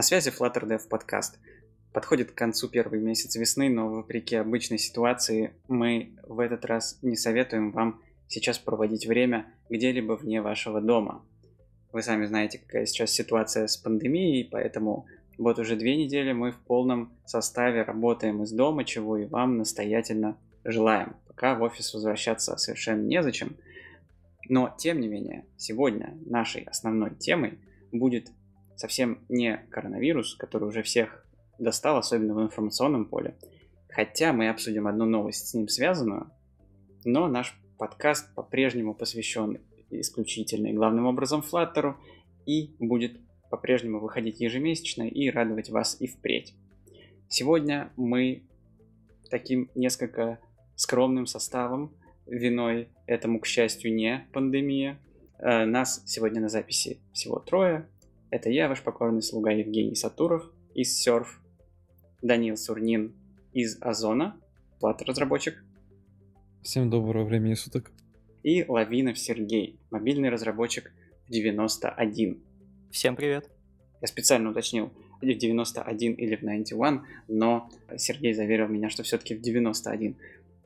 На связи Flutter Dev подкаст. Подходит к концу первый месяц весны, но вопреки обычной ситуации мы в этот раз не советуем вам сейчас проводить время где-либо вне вашего дома. Вы сами знаете, какая сейчас ситуация с пандемией, поэтому вот уже две недели мы в полном составе работаем из дома, чего и вам настоятельно желаем. Пока в офис возвращаться совершенно незачем. Но, тем не менее, сегодня нашей основной темой будет совсем не коронавирус, который уже всех достал, особенно в информационном поле. Хотя мы обсудим одну новость с ним связанную, но наш подкаст по-прежнему посвящен исключительно и главным образом Flutter и будет по-прежнему выходить ежемесячно и радовать вас и впредь. Сегодня мы таким несколько скромным составом, виной этому, к счастью, не пандемия. Э, нас сегодня на записи всего трое. Это я, ваш покорный слуга Евгений Сатуров из Surf, Данил Сурнин из Озона, плат-разработчик. Всем доброго времени суток. И Лавинов Сергей, мобильный разработчик в 91. Всем привет. Я специально уточнил, в 91 или в 91, но Сергей заверил меня, что все-таки в 91.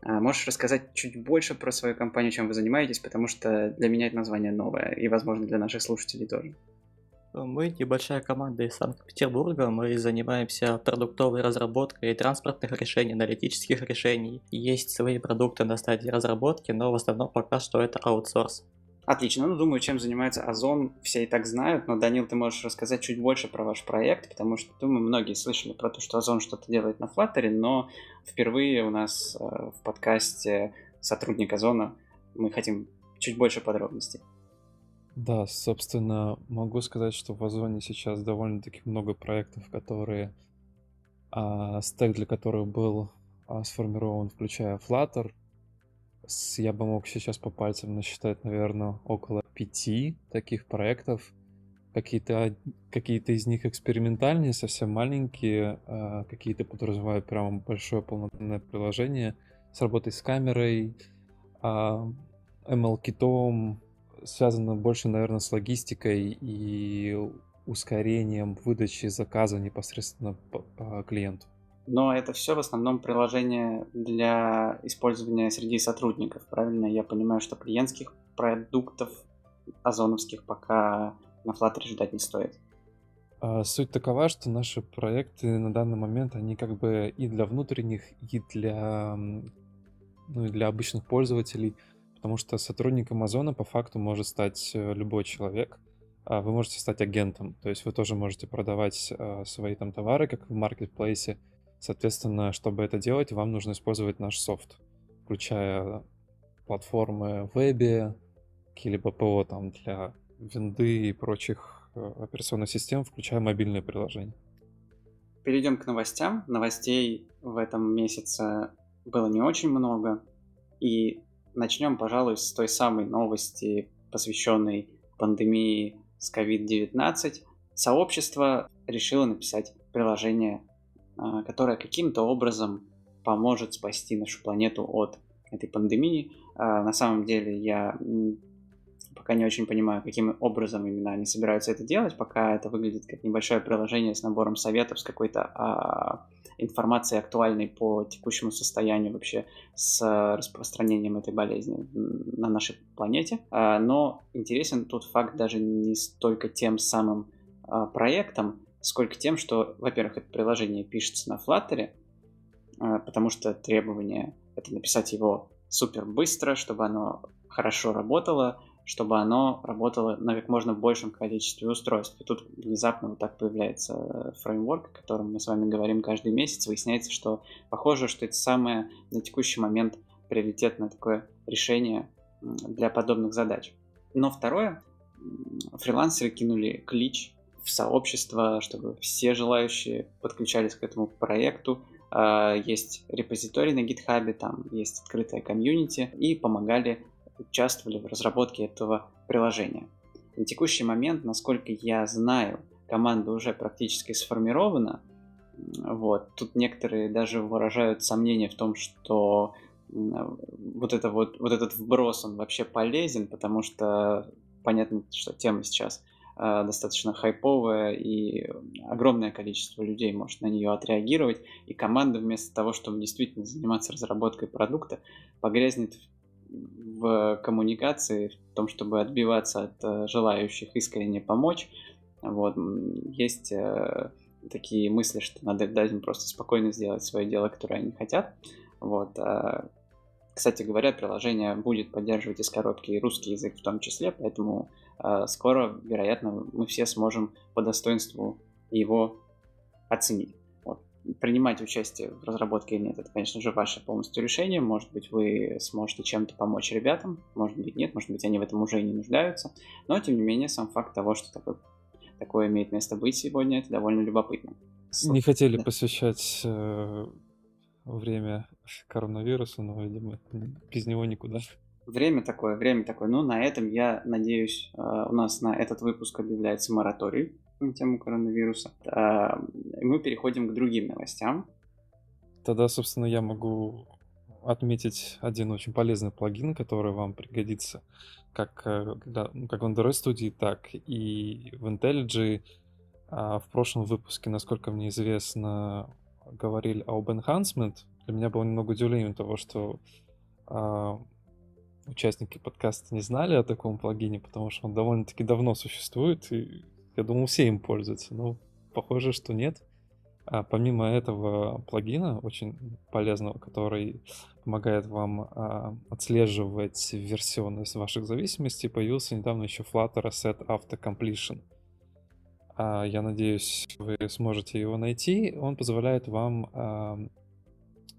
А можешь рассказать чуть больше про свою компанию, чем вы занимаетесь, потому что для меня это название новое, и, возможно, для наших слушателей тоже. Мы небольшая команда из Санкт-Петербурга. Мы занимаемся продуктовой разработкой транспортных решений, аналитических решений. Есть свои продукты на стадии разработки, но в основном пока что это аутсорс. Отлично. Ну, думаю, чем занимается Озон, все и так знают, но, Данил, ты можешь рассказать чуть больше про ваш проект, потому что, думаю, многие слышали про то, что Озон что-то делает на Flutter, но впервые у нас э, в подкасте сотрудник Озона мы хотим чуть больше подробностей. Да, собственно, могу сказать, что в Озоне сейчас довольно-таки много проектов, которые а, стек для которых был а, сформирован, включая Flutter. С, я бы мог сейчас по пальцам насчитать, наверное, около пяти таких проектов. Какие-то какие из них экспериментальные, совсем маленькие, а, какие-то подразумевают прямо большое полноценное приложение с работой с камерой, а, ML-китом, связано больше, наверное, с логистикой и ускорением выдачи заказа непосредственно по клиенту. Но это все в основном приложение для использования среди сотрудников, правильно? Я понимаю, что клиентских продуктов озоновских пока на Flutter ждать не стоит. А, суть такова, что наши проекты на данный момент, они как бы и для внутренних, и для, ну, и для обычных пользователей – потому что сотрудником Амазона по факту может стать э, любой человек. А вы можете стать агентом, то есть вы тоже можете продавать э, свои там товары, как в маркетплейсе. Соответственно, чтобы это делать, вам нужно использовать наш софт, включая платформы в вебе, какие-либо ПО там для винды и прочих э, операционных систем, включая мобильные приложения. Перейдем к новостям. Новостей в этом месяце было не очень много, и Начнем, пожалуй, с той самой новости, посвященной пандемии с COVID-19. Сообщество решило написать приложение, а, которое каким-то образом поможет спасти нашу планету от этой пандемии. А, на самом деле я пока не очень понимаю, каким образом именно они собираются это делать, пока это выглядит как небольшое приложение с набором советов, с какой-то а, информации актуальной по текущему состоянию вообще с распространением этой болезни на нашей планете. А, но интересен тут факт даже не столько тем самым а, проектом, сколько тем, что, во-первых, это приложение пишется на Flutter, а, потому что требование это написать его супер быстро, чтобы оно хорошо работало, чтобы оно работало на как можно большем количестве устройств. И тут внезапно вот так появляется э, фреймворк, о котором мы с вами говорим каждый месяц. Выясняется, что похоже, что это самое на текущий момент приоритетное такое решение для подобных задач. Но второе, фрилансеры кинули клич в сообщество, чтобы все желающие подключались к этому проекту. А, есть репозиторий на GitHub, там есть открытая комьюнити и помогали участвовали в разработке этого приложения. На текущий момент, насколько я знаю, команда уже практически сформирована. Вот. Тут некоторые даже выражают сомнения в том, что вот, это вот, вот этот вброс, он вообще полезен, потому что понятно, что тема сейчас э, достаточно хайповая, и огромное количество людей может на нее отреагировать, и команда вместо того, чтобы действительно заниматься разработкой продукта, погрязнет в коммуникации, в том, чтобы отбиваться от э, желающих искренне помочь. Вот. Есть э, такие мысли, что надо дать им просто спокойно сделать свое дело, которое они хотят. Вот. А, кстати говоря, приложение будет поддерживать из коробки русский язык в том числе, поэтому э, скоро, вероятно, мы все сможем по достоинству его оценить. Принимать участие в разработке или нет, это, конечно же, ваше полностью решение. Может быть, вы сможете чем-то помочь ребятам, может быть, нет, может быть, они в этом уже и не нуждаются. Но, тем не менее, сам факт того, что такое, такое имеет место быть сегодня, это довольно любопытно. Не хотели да. посвящать э, время коронавируса, но, видимо, без него никуда. Время такое, время такое. Ну, на этом, я надеюсь, э, у нас на этот выпуск объявляется мораторий на тему коронавируса. Э, мы переходим к другим новостям. Тогда, собственно, я могу отметить один очень полезный плагин, который вам пригодится как, э, для, ну, как в Android студии, так и в IntelliJ. А в прошлом выпуске, насколько мне известно, говорили об enhancement, для меня было немного удивлением того, что э, участники подкаста не знали о таком плагине, потому что он довольно-таки давно существует, и я думал, все им пользуются, но похоже, что нет. А помимо этого плагина, очень полезного, который помогает вам а, отслеживать версионность ваших зависимостей, появился недавно еще Flutter Asset Auto Completion — а, я надеюсь, вы сможете его найти. Он позволяет вам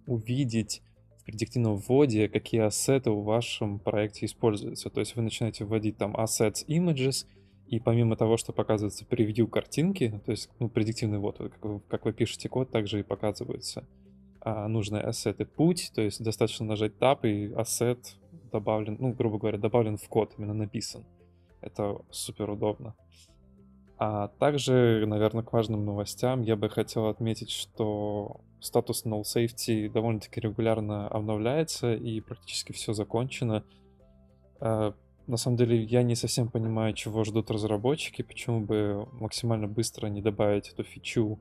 увидеть в предиктивном вводе, какие ассеты в вашем проекте используются. То есть вы начинаете вводить там assets images, и помимо того, что показывается превью картинки, то есть ну, предиктивный ввод, как вы, как вы пишете код, также и показываются а, нужные ассеты. Путь, то есть достаточно нажать Tab, и ассет добавлен, ну, грубо говоря, добавлен в код, именно написан. Это супер удобно. А также, наверное, к важным новостям я бы хотел отметить, что статус Null Safety довольно-таки регулярно обновляется и практически все закончено. А, на самом деле я не совсем понимаю, чего ждут разработчики, почему бы максимально быстро не добавить эту фичу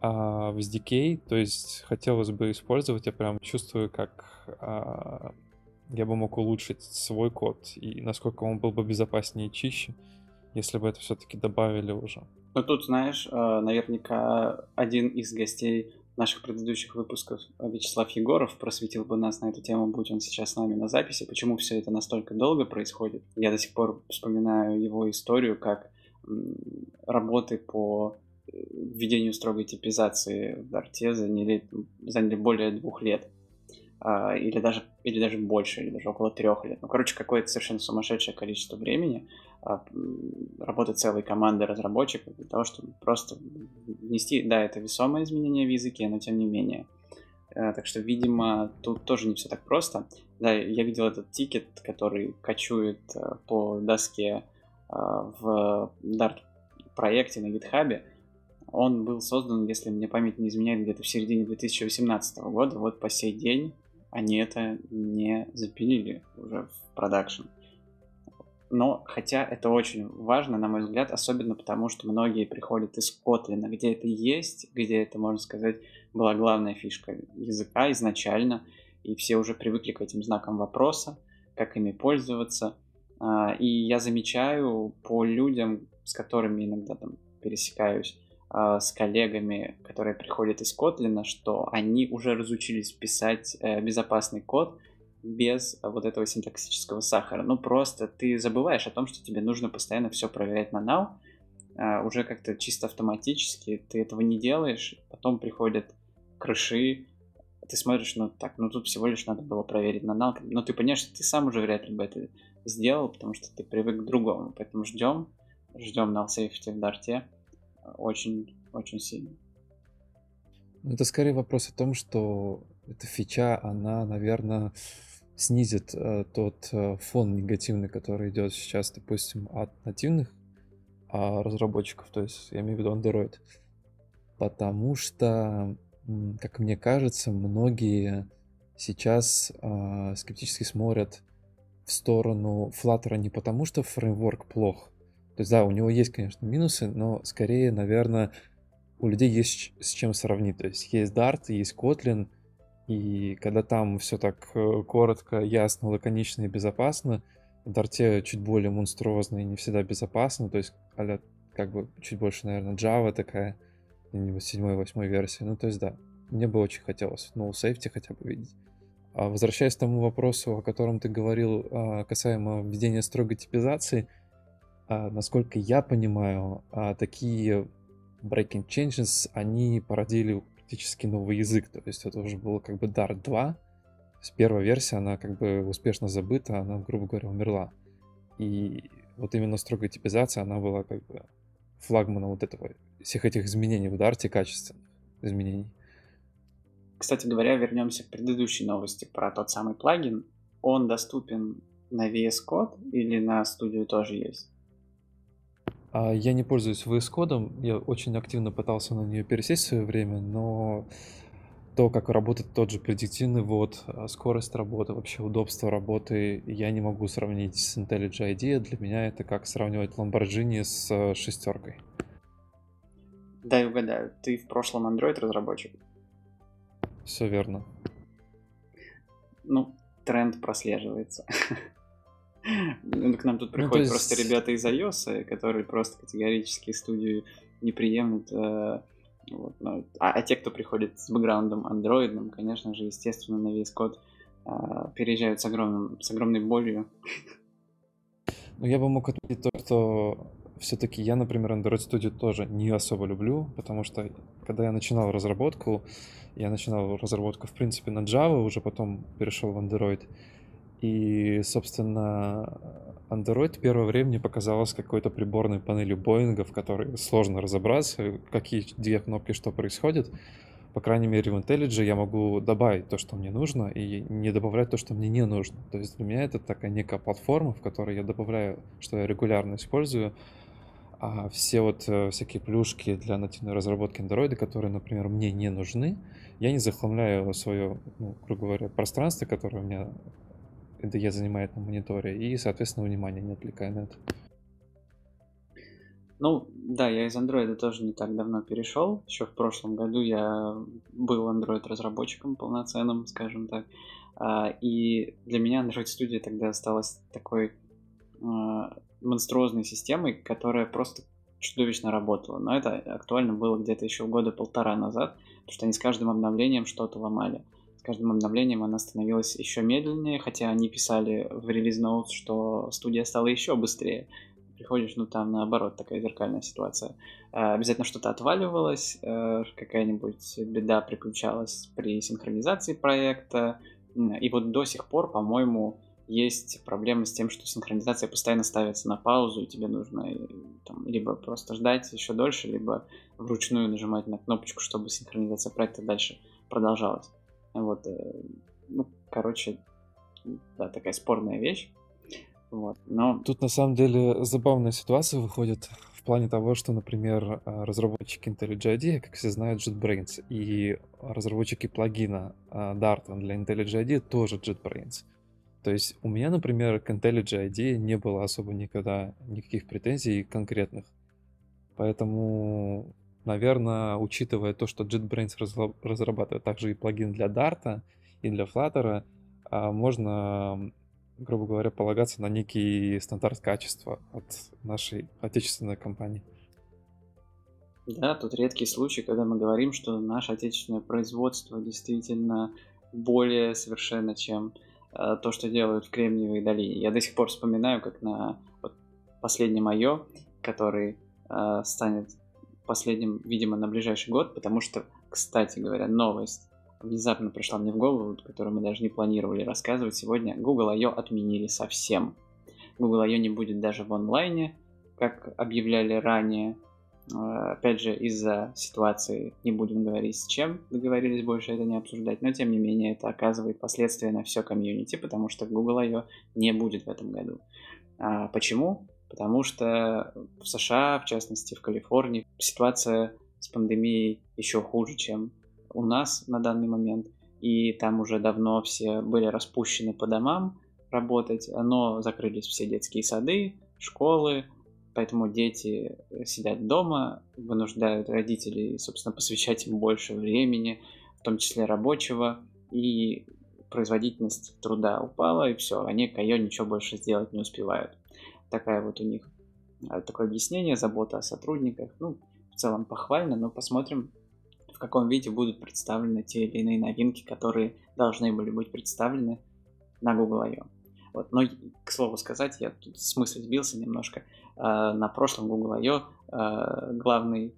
а, в SDK. То есть хотелось бы использовать, я прям чувствую, как а, я бы мог улучшить свой код и насколько он был бы безопаснее и чище если бы это все-таки добавили уже. Ну тут, знаешь, э, наверняка один из гостей наших предыдущих выпусков, Вячеслав Егоров, просветил бы нас на эту тему, будь он сейчас с нами на записи, почему все это настолько долго происходит. Я до сих пор вспоминаю его историю, как работы по э, введению строгой типизации в Дарте заняли, заняли более двух лет. А, или даже, или даже больше, или даже около трех лет. Ну, короче, какое-то совершенно сумасшедшее количество времени а, работы целой команды разработчиков для того, чтобы просто внести, да, это весомое изменение в языке, но тем не менее. Э, так что, видимо, тут тоже не все так просто. Да, я видел этот тикет, который качует э, по доске э, в Dart проекте на GitHub. Он был создан, если мне память не изменяет, где-то в середине 2018 года. Вот по сей день они это не запилили уже в продакшн. Но хотя это очень важно, на мой взгляд, особенно потому, что многие приходят из Kotlin, где это есть, где это, можно сказать, была главная фишка языка изначально, и все уже привыкли к этим знакам вопроса, как ими пользоваться. А, и я замечаю по людям, с которыми иногда там пересекаюсь, а, с коллегами, которые приходят из Kotlin, что они уже разучились писать э, безопасный код, без вот этого синтаксического сахара. Ну, просто ты забываешь о том, что тебе нужно постоянно все проверять на null, а, уже как-то чисто автоматически ты этого не делаешь, потом приходят крыши, ты смотришь, ну так, ну тут всего лишь надо было проверить на null, но ты понимаешь, что ты сам уже вряд ли бы это сделал, потому что ты привык к другому, поэтому ждем, ждем null safety в дарте очень, очень сильно. Это скорее вопрос о том, что эта фича, она, наверное, снизит э, тот э, фон негативный, который идет сейчас, допустим, от нативных э, разработчиков, то есть я имею в виду Android. Потому что, как мне кажется, многие сейчас э, скептически смотрят в сторону Flutter не потому, что фреймворк плох, То есть, да, у него есть, конечно, минусы, но скорее, наверное, у людей есть с чем сравнить. То есть есть Dart, есть Kotlin, и когда там все так э, коротко, ясно, лаконично и безопасно, в Дарте чуть более монструозно и не всегда безопасно, то есть а как бы чуть больше, наверное, Java такая, где-нибудь седьмой, восьмой версии. Ну, то есть, да, мне бы очень хотелось, ну, сейфти хотя бы видеть. А возвращаясь к тому вопросу, о котором ты говорил, а, касаемо введения строгой типизации, а, насколько я понимаю, а, такие breaking changes, они породили практически новый язык. То есть это уже было как бы Dart 2. То есть первая версия, она как бы успешно забыта, она, грубо говоря, умерла. И вот именно строгая типизация, она была как бы флагманом вот этого, всех этих изменений в Dart, качественных изменений. Кстати говоря, вернемся к предыдущей новости про тот самый плагин. Он доступен на VS Code или на студию тоже есть? А я не пользуюсь VS Code, я очень активно пытался на нее пересесть в свое время, но то, как работает тот же предиктивный ввод, а, скорость работы, вообще удобство работы, я не могу сравнить с IntelliJ IDEA. Для меня это как сравнивать Lamborghini с э, шестеркой. Дай угадаю, ты в прошлом Android разработчик? Все верно. Ну, тренд прослеживается. Ну, к нам тут ну, приходят есть... просто ребята из iOS, которые просто категорически студию не приемлют. Э, вот, а, а те, кто приходит с бэкграундом андроидным, конечно же, естественно, на весь код а, переезжают с, огромным, с огромной болью. Ну, я бы мог отметить то, что все-таки я, например, Android Studio тоже не особо люблю, потому что когда я начинал разработку, я начинал разработку, в принципе, на Java, уже потом перешел в Android, и, собственно, Android первое время мне показалось какой-то приборной панелью Боинга, в которой сложно разобраться, какие две кнопки, что происходит. По крайней мере, в IntelliJ я могу добавить то, что мне нужно, и не добавлять то, что мне не нужно. То есть для меня это такая некая платформа, в которой я добавляю, что я регулярно использую, а все вот э, всякие плюшки для нативной разработки Android, которые, например, мне не нужны, я не захламляю свое, ну, грубо говоря, пространство, которое у меня я занимает на мониторе, и, соответственно, внимание не отвлекая на это. Ну, да, я из Android тоже не так давно перешел. Еще в прошлом году я был Android-разработчиком полноценным, скажем так. А, и для меня Android Studio тогда осталась такой а, монструозной системой, которая просто чудовищно работала. Но это актуально было где-то еще года полтора назад, потому что они с каждым обновлением что-то ломали каждым обновлением она становилась еще медленнее, хотя они писали в релиз ноутс, что студия стала еще быстрее. Приходишь, ну там наоборот такая зеркальная ситуация. Э, обязательно что-то отваливалось, э, какая-нибудь беда приключалась при синхронизации проекта. И вот до сих пор, по-моему, есть проблемы с тем, что синхронизация постоянно ставится на паузу, и тебе нужно э, там, либо просто ждать еще дольше, либо вручную нажимать на кнопочку, чтобы синхронизация проекта дальше продолжалась. Вот, э, ну, короче, да, такая спорная вещь. Вот, но... Тут на самом деле забавная ситуация выходит в плане того, что, например, а, разработчики IntelliJ IDEA, как все знают, JetBrains, и разработчики плагина а, Dart для IntelliJ IDEA тоже JetBrains. То есть у меня, например, к IntelliJ IDEA не было особо никогда никаких претензий конкретных. Поэтому наверное, учитывая то, что JetBrains разрабатывает также и плагин для Dart и для Flutter, а, можно, грубо говоря, полагаться на некий стандарт качества от нашей отечественной компании. Да, тут редкий случай, когда мы говорим, что наше отечественное производство действительно более совершенно, чем э, то, что делают в Кремниевой долине. Я до сих пор вспоминаю, как на вот, последнем IO, который э, станет последнем, видимо, на ближайший год, потому что, кстати говоря, новость внезапно пришла мне в голову, которую мы даже не планировали рассказывать сегодня. Google I.O. отменили совсем. Google I.O. не будет даже в онлайне, как объявляли ранее. Э, опять же, из-за ситуации не будем говорить с чем, договорились больше это не обсуждать, но тем не менее это оказывает последствия на все комьюнити, потому что Google I.O. не будет в этом году. А почему? Потому что в США, в частности в Калифорнии, ситуация с пандемией еще хуже, чем у нас на данный момент. И там уже давно все были распущены по домам работать, но закрылись все детские сады, школы, поэтому дети сидят дома, вынуждают родителей, собственно, посвящать им больше времени, в том числе рабочего, и производительность труда упала, и все, они кайо ничего больше сделать не успевают. Такая вот у них а, такое объяснение, забота о сотрудниках. Ну, в целом похвально, но посмотрим, в каком виде будут представлены те или иные новинки, которые должны были быть представлены на Google I.O. Вот. Но, к слову сказать, я тут в смысле сбился немножко. А, на прошлом Google I.O. А, главный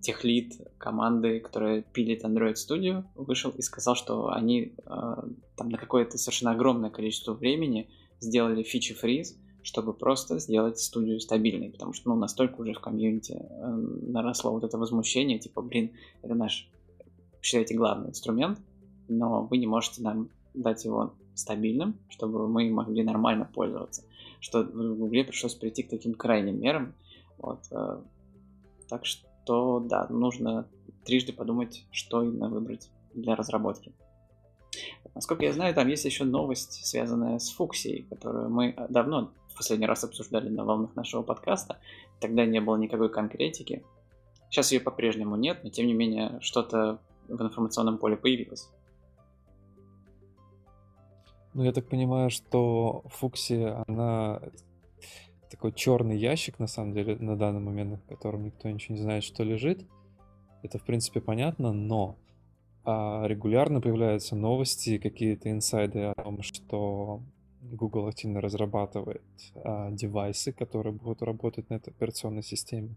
техлит команды, которая пилит Android Studio, вышел и сказал, что они там на какое-то совершенно огромное количество времени сделали фичи фриз, чтобы просто сделать студию стабильной, потому что, ну, настолько уже в комьюнити э, наросло вот это возмущение, типа, блин, это наш, считайте, главный инструмент, но вы не можете нам дать его стабильным, чтобы мы могли нормально пользоваться. Что в Гугле пришлось прийти к таким крайним мерам. Вот. Э, так что, да, нужно трижды подумать, что именно выбрать для разработки. Насколько я знаю, там есть еще новость, связанная с Фуксией, которую мы давно в последний раз обсуждали на волнах нашего подкаста. Тогда не было никакой конкретики. Сейчас ее по-прежнему нет, но тем не менее что-то в информационном поле появилось. Ну, я так понимаю, что Фукси, она такой черный ящик, на самом деле, на данный момент, в котором никто ничего не знает, что лежит. Это, в принципе, понятно, но а, регулярно появляются новости, какие-то инсайды о том, что Google активно разрабатывает а, девайсы, которые будут работать на этой операционной системе.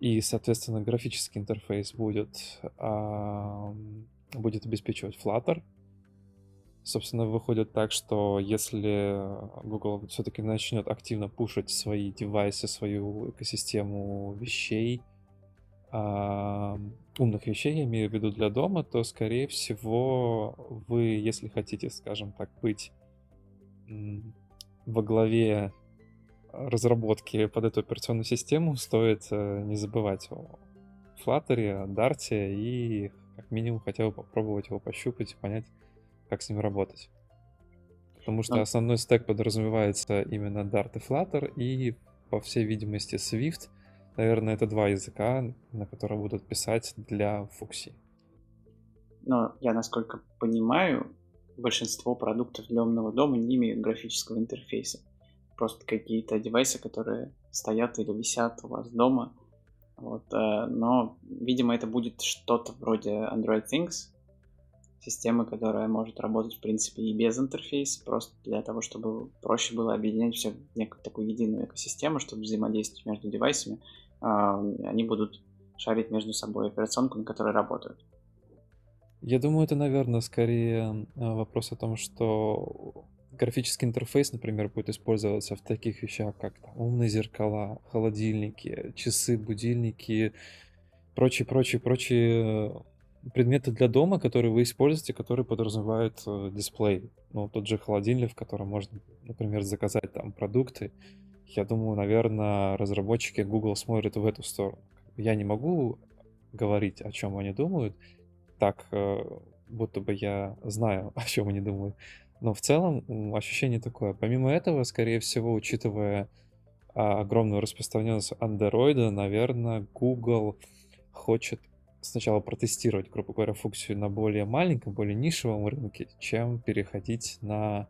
И, соответственно, графический интерфейс будет, а, будет обеспечивать Flutter. Собственно, выходит так, что если Google все-таки начнет активно пушить свои девайсы, свою экосистему вещей, а, умных вещей, я имею в виду для дома, то, скорее всего, вы, если хотите, скажем так, быть во главе разработки под эту операционную систему, стоит э, не забывать о Flutter, о Dart и как минимум хотя бы попробовать его пощупать и понять, как с ним работать. Потому что основной стек подразумевается именно Dart и Flutter, и, по всей видимости, Swift. Наверное, это два языка, на которые будут писать для Фукси. Но я, насколько понимаю, большинство продуктов для умного дома не имеют графического интерфейса. Просто какие-то девайсы, которые стоят или висят у вас дома. Вот, э, но, видимо, это будет что-то вроде Android Things, системы, которая может работать, в принципе, и без интерфейса, просто для того, чтобы проще было объединять все в некую такую единую экосистему, чтобы взаимодействовать между девайсами. А, они будут шарить между собой операционку, на которой работают. Я думаю, это, наверное, скорее а, вопрос о том, что графический интерфейс, например, будет использоваться в таких вещах, как там, умные зеркала, холодильники, часы, будильники, прочие, прочие, прочие предметы для дома, которые вы используете, которые подразумевают э, дисплей. Ну, тот же холодильник, в котором можно, например, заказать там продукты. Я думаю, наверное, разработчики Google смотрят в эту сторону. Я не могу говорить, о чем они думают, так, э, будто бы я знаю, о чем они думают. Но в целом ощущение такое. Помимо этого, скорее всего, учитывая а, огромную распространенность андроида, наверное, Google хочет сначала протестировать, грубо говоря, функцию на более маленьком, более нишевом рынке, чем переходить на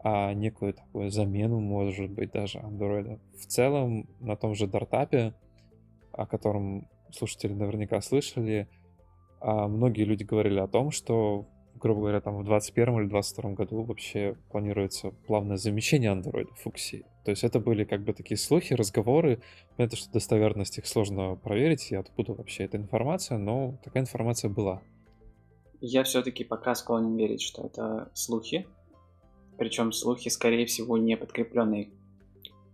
а, некую такую замену, может быть, даже андроида. В целом, на том же дартапе, о котором слушатели наверняка слышали, многие люди говорили о том, что, грубо говоря, там в 2021 или 2022 году вообще планируется плавное замещение Android фуксии. То есть это были как бы такие слухи, разговоры. Понятно, что достоверность их сложно проверить, и откуда вообще эта информация, но такая информация была. Я все-таки пока склонен верить, что это слухи. Причем слухи, скорее всего, не подкрепленные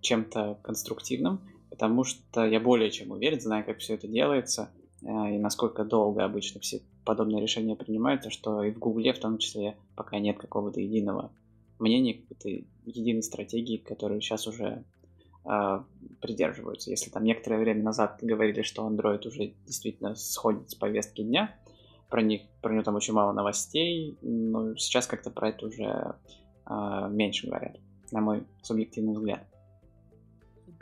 чем-то конструктивным, потому что я более чем уверен, знаю, как все это делается, а, и насколько долго обычно все подобные решения принимаются, что и в Гугле в том числе пока нет какого-то единого мнения, какой-то единой стратегии, которую сейчас уже э, придерживаются. Если там некоторое время назад говорили, что Android уже действительно сходит с повестки дня, про них, про него там очень мало новостей, но сейчас как-то про это уже э, меньше говорят, на мой субъективный взгляд.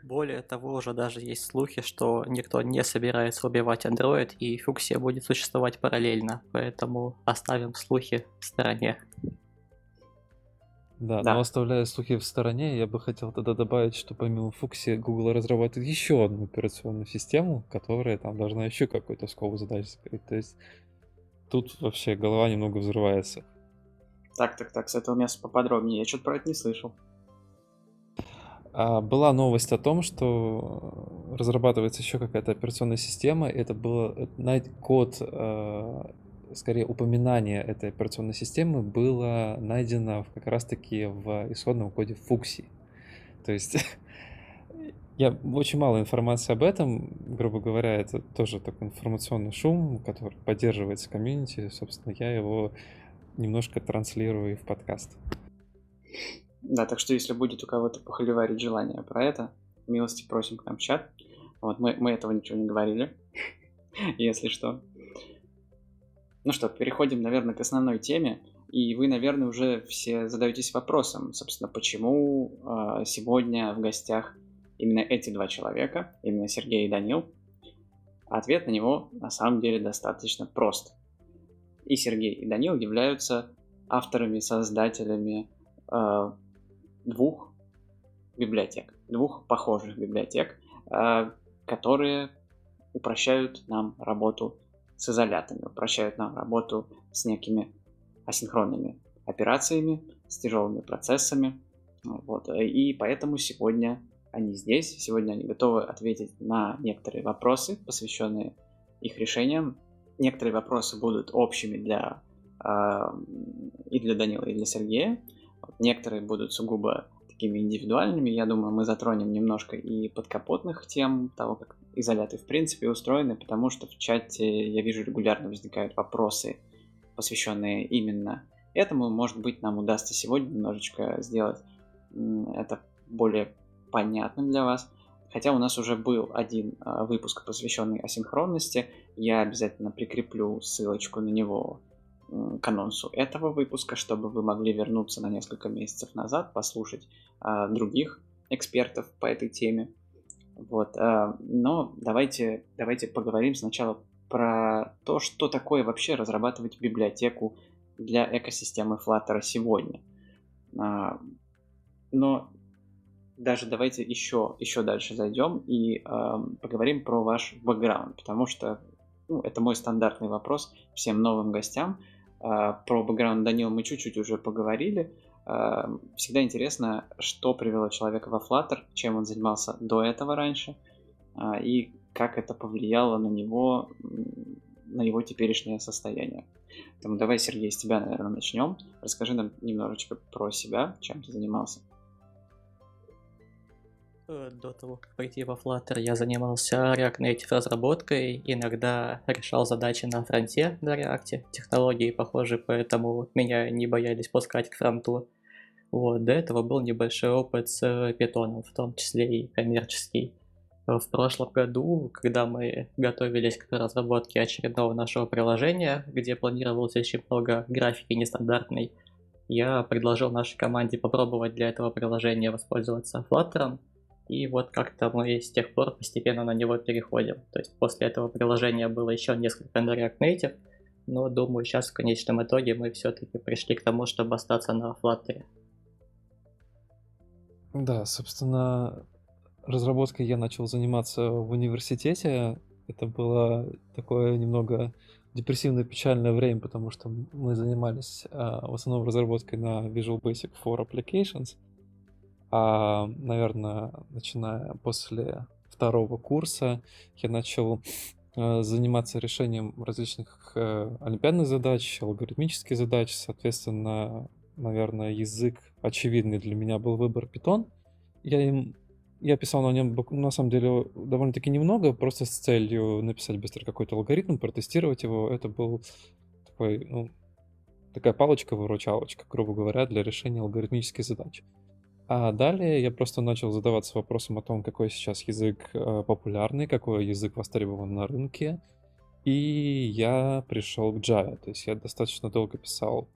Более того, уже даже есть слухи, что никто не собирается убивать Android, и Фуксия будет существовать параллельно, поэтому оставим слухи в стороне. Да, да, но оставляя слухи в стороне, я бы хотел тогда добавить, что помимо Фукси, Google разрабатывает еще одну операционную систему, которая там должна еще какой-то скоп задач закрыть. То есть тут вообще голова немного взрывается. Так, так, так, с этого места поподробнее. Я что-то про это не слышал. А, была новость о том, что разрабатывается еще какая-то операционная система. Это был код а, скорее упоминание этой операционной системы было найдено как раз-таки в исходном коде Фукси. То есть я очень мало информации об этом, грубо говоря, это тоже такой информационный шум, который поддерживается комьюнити. Собственно, я его немножко транслирую в подкаст. Да, так что если будет у кого-то похоливарить желание про это, милости просим к нам в чат. Вот мы, мы этого ничего не говорили, если что. Ну что, переходим, наверное, к основной теме. И вы, наверное, уже все задаетесь вопросом, собственно, почему э, сегодня в гостях именно эти два человека, именно Сергей и Данил. Ответ на него на самом деле достаточно прост. И Сергей, и Данил являются авторами, создателями э, двух библиотек, двух похожих библиотек, э, которые упрощают нам работу с изолятами, упрощают нам работу с некими асинхронными операциями, с тяжелыми процессами. Вот. И поэтому сегодня они здесь, сегодня они готовы ответить на некоторые вопросы, посвященные их решениям. Некоторые вопросы будут общими для э, и для Данила, и для Сергея. Некоторые будут сугубо такими индивидуальными. Я думаю, мы затронем немножко и подкапотных тем того, как изоляты в принципе устроены, потому что в чате я вижу регулярно возникают вопросы, посвященные именно этому. Может быть, нам удастся сегодня немножечко сделать это более понятным для вас. Хотя у нас уже был один а, выпуск, посвященный асинхронности. Я обязательно прикреплю ссылочку на него к анонсу этого выпуска, чтобы вы могли вернуться на несколько месяцев назад, послушать э, других экспертов по этой теме. Вот, э, но давайте, давайте поговорим сначала про то, что такое вообще разрабатывать библиотеку для экосистемы Flutter сегодня. Э, но даже давайте еще, еще дальше зайдем и э, поговорим про ваш бэкграунд, потому что ну, это мой стандартный вопрос всем новым гостям – про бэкграунд Данила мы чуть-чуть уже поговорили. А, всегда интересно, что привело человека во Flutter, чем он занимался до этого раньше, а, и как это повлияло на него, на его теперешнее состояние. Поэтому давай, Сергей, с тебя, наверное, начнем. Расскажи нам немножечко про себя, чем ты занимался. Э, до того, как пойти во Flutter, я занимался React Native разработкой, иногда решал задачи на фронте на React, технологии похожи, поэтому меня не боялись пускать к фронту. Вот, до этого был небольшой опыт с Python, в том числе и коммерческий. В прошлом году, когда мы готовились к разработке очередного нашего приложения, где планировалось очень много графики нестандартной, я предложил нашей команде попробовать для этого приложения воспользоваться Flutter, и вот как-то мы с тех пор постепенно на него переходим. То есть после этого приложения было еще несколько на React Native, но думаю, сейчас в конечном итоге мы все-таки пришли к тому, чтобы остаться на Flutter. Да, собственно, разработкой я начал заниматься в университете. Это было такое немного депрессивное печальное время, потому что мы занимались а, в основном разработкой на Visual Basic for Applications. А, наверное, начиная после второго курса я начал э, заниматься решением различных э, олимпиадных задач, алгоритмических задач. Соответственно, наверное, язык очевидный для меня был выбор Python. Я им я писал на нем, на самом деле, довольно-таки немного, просто с целью написать быстро какой-то алгоритм, протестировать его. Это был такой, ну, такая палочка-выручалочка, грубо говоря, для решения алгоритмических задач. А далее я просто начал задаваться вопросом о том, какой сейчас язык э, популярный, какой язык востребован на рынке. И я пришел к Java. То есть я достаточно долго писал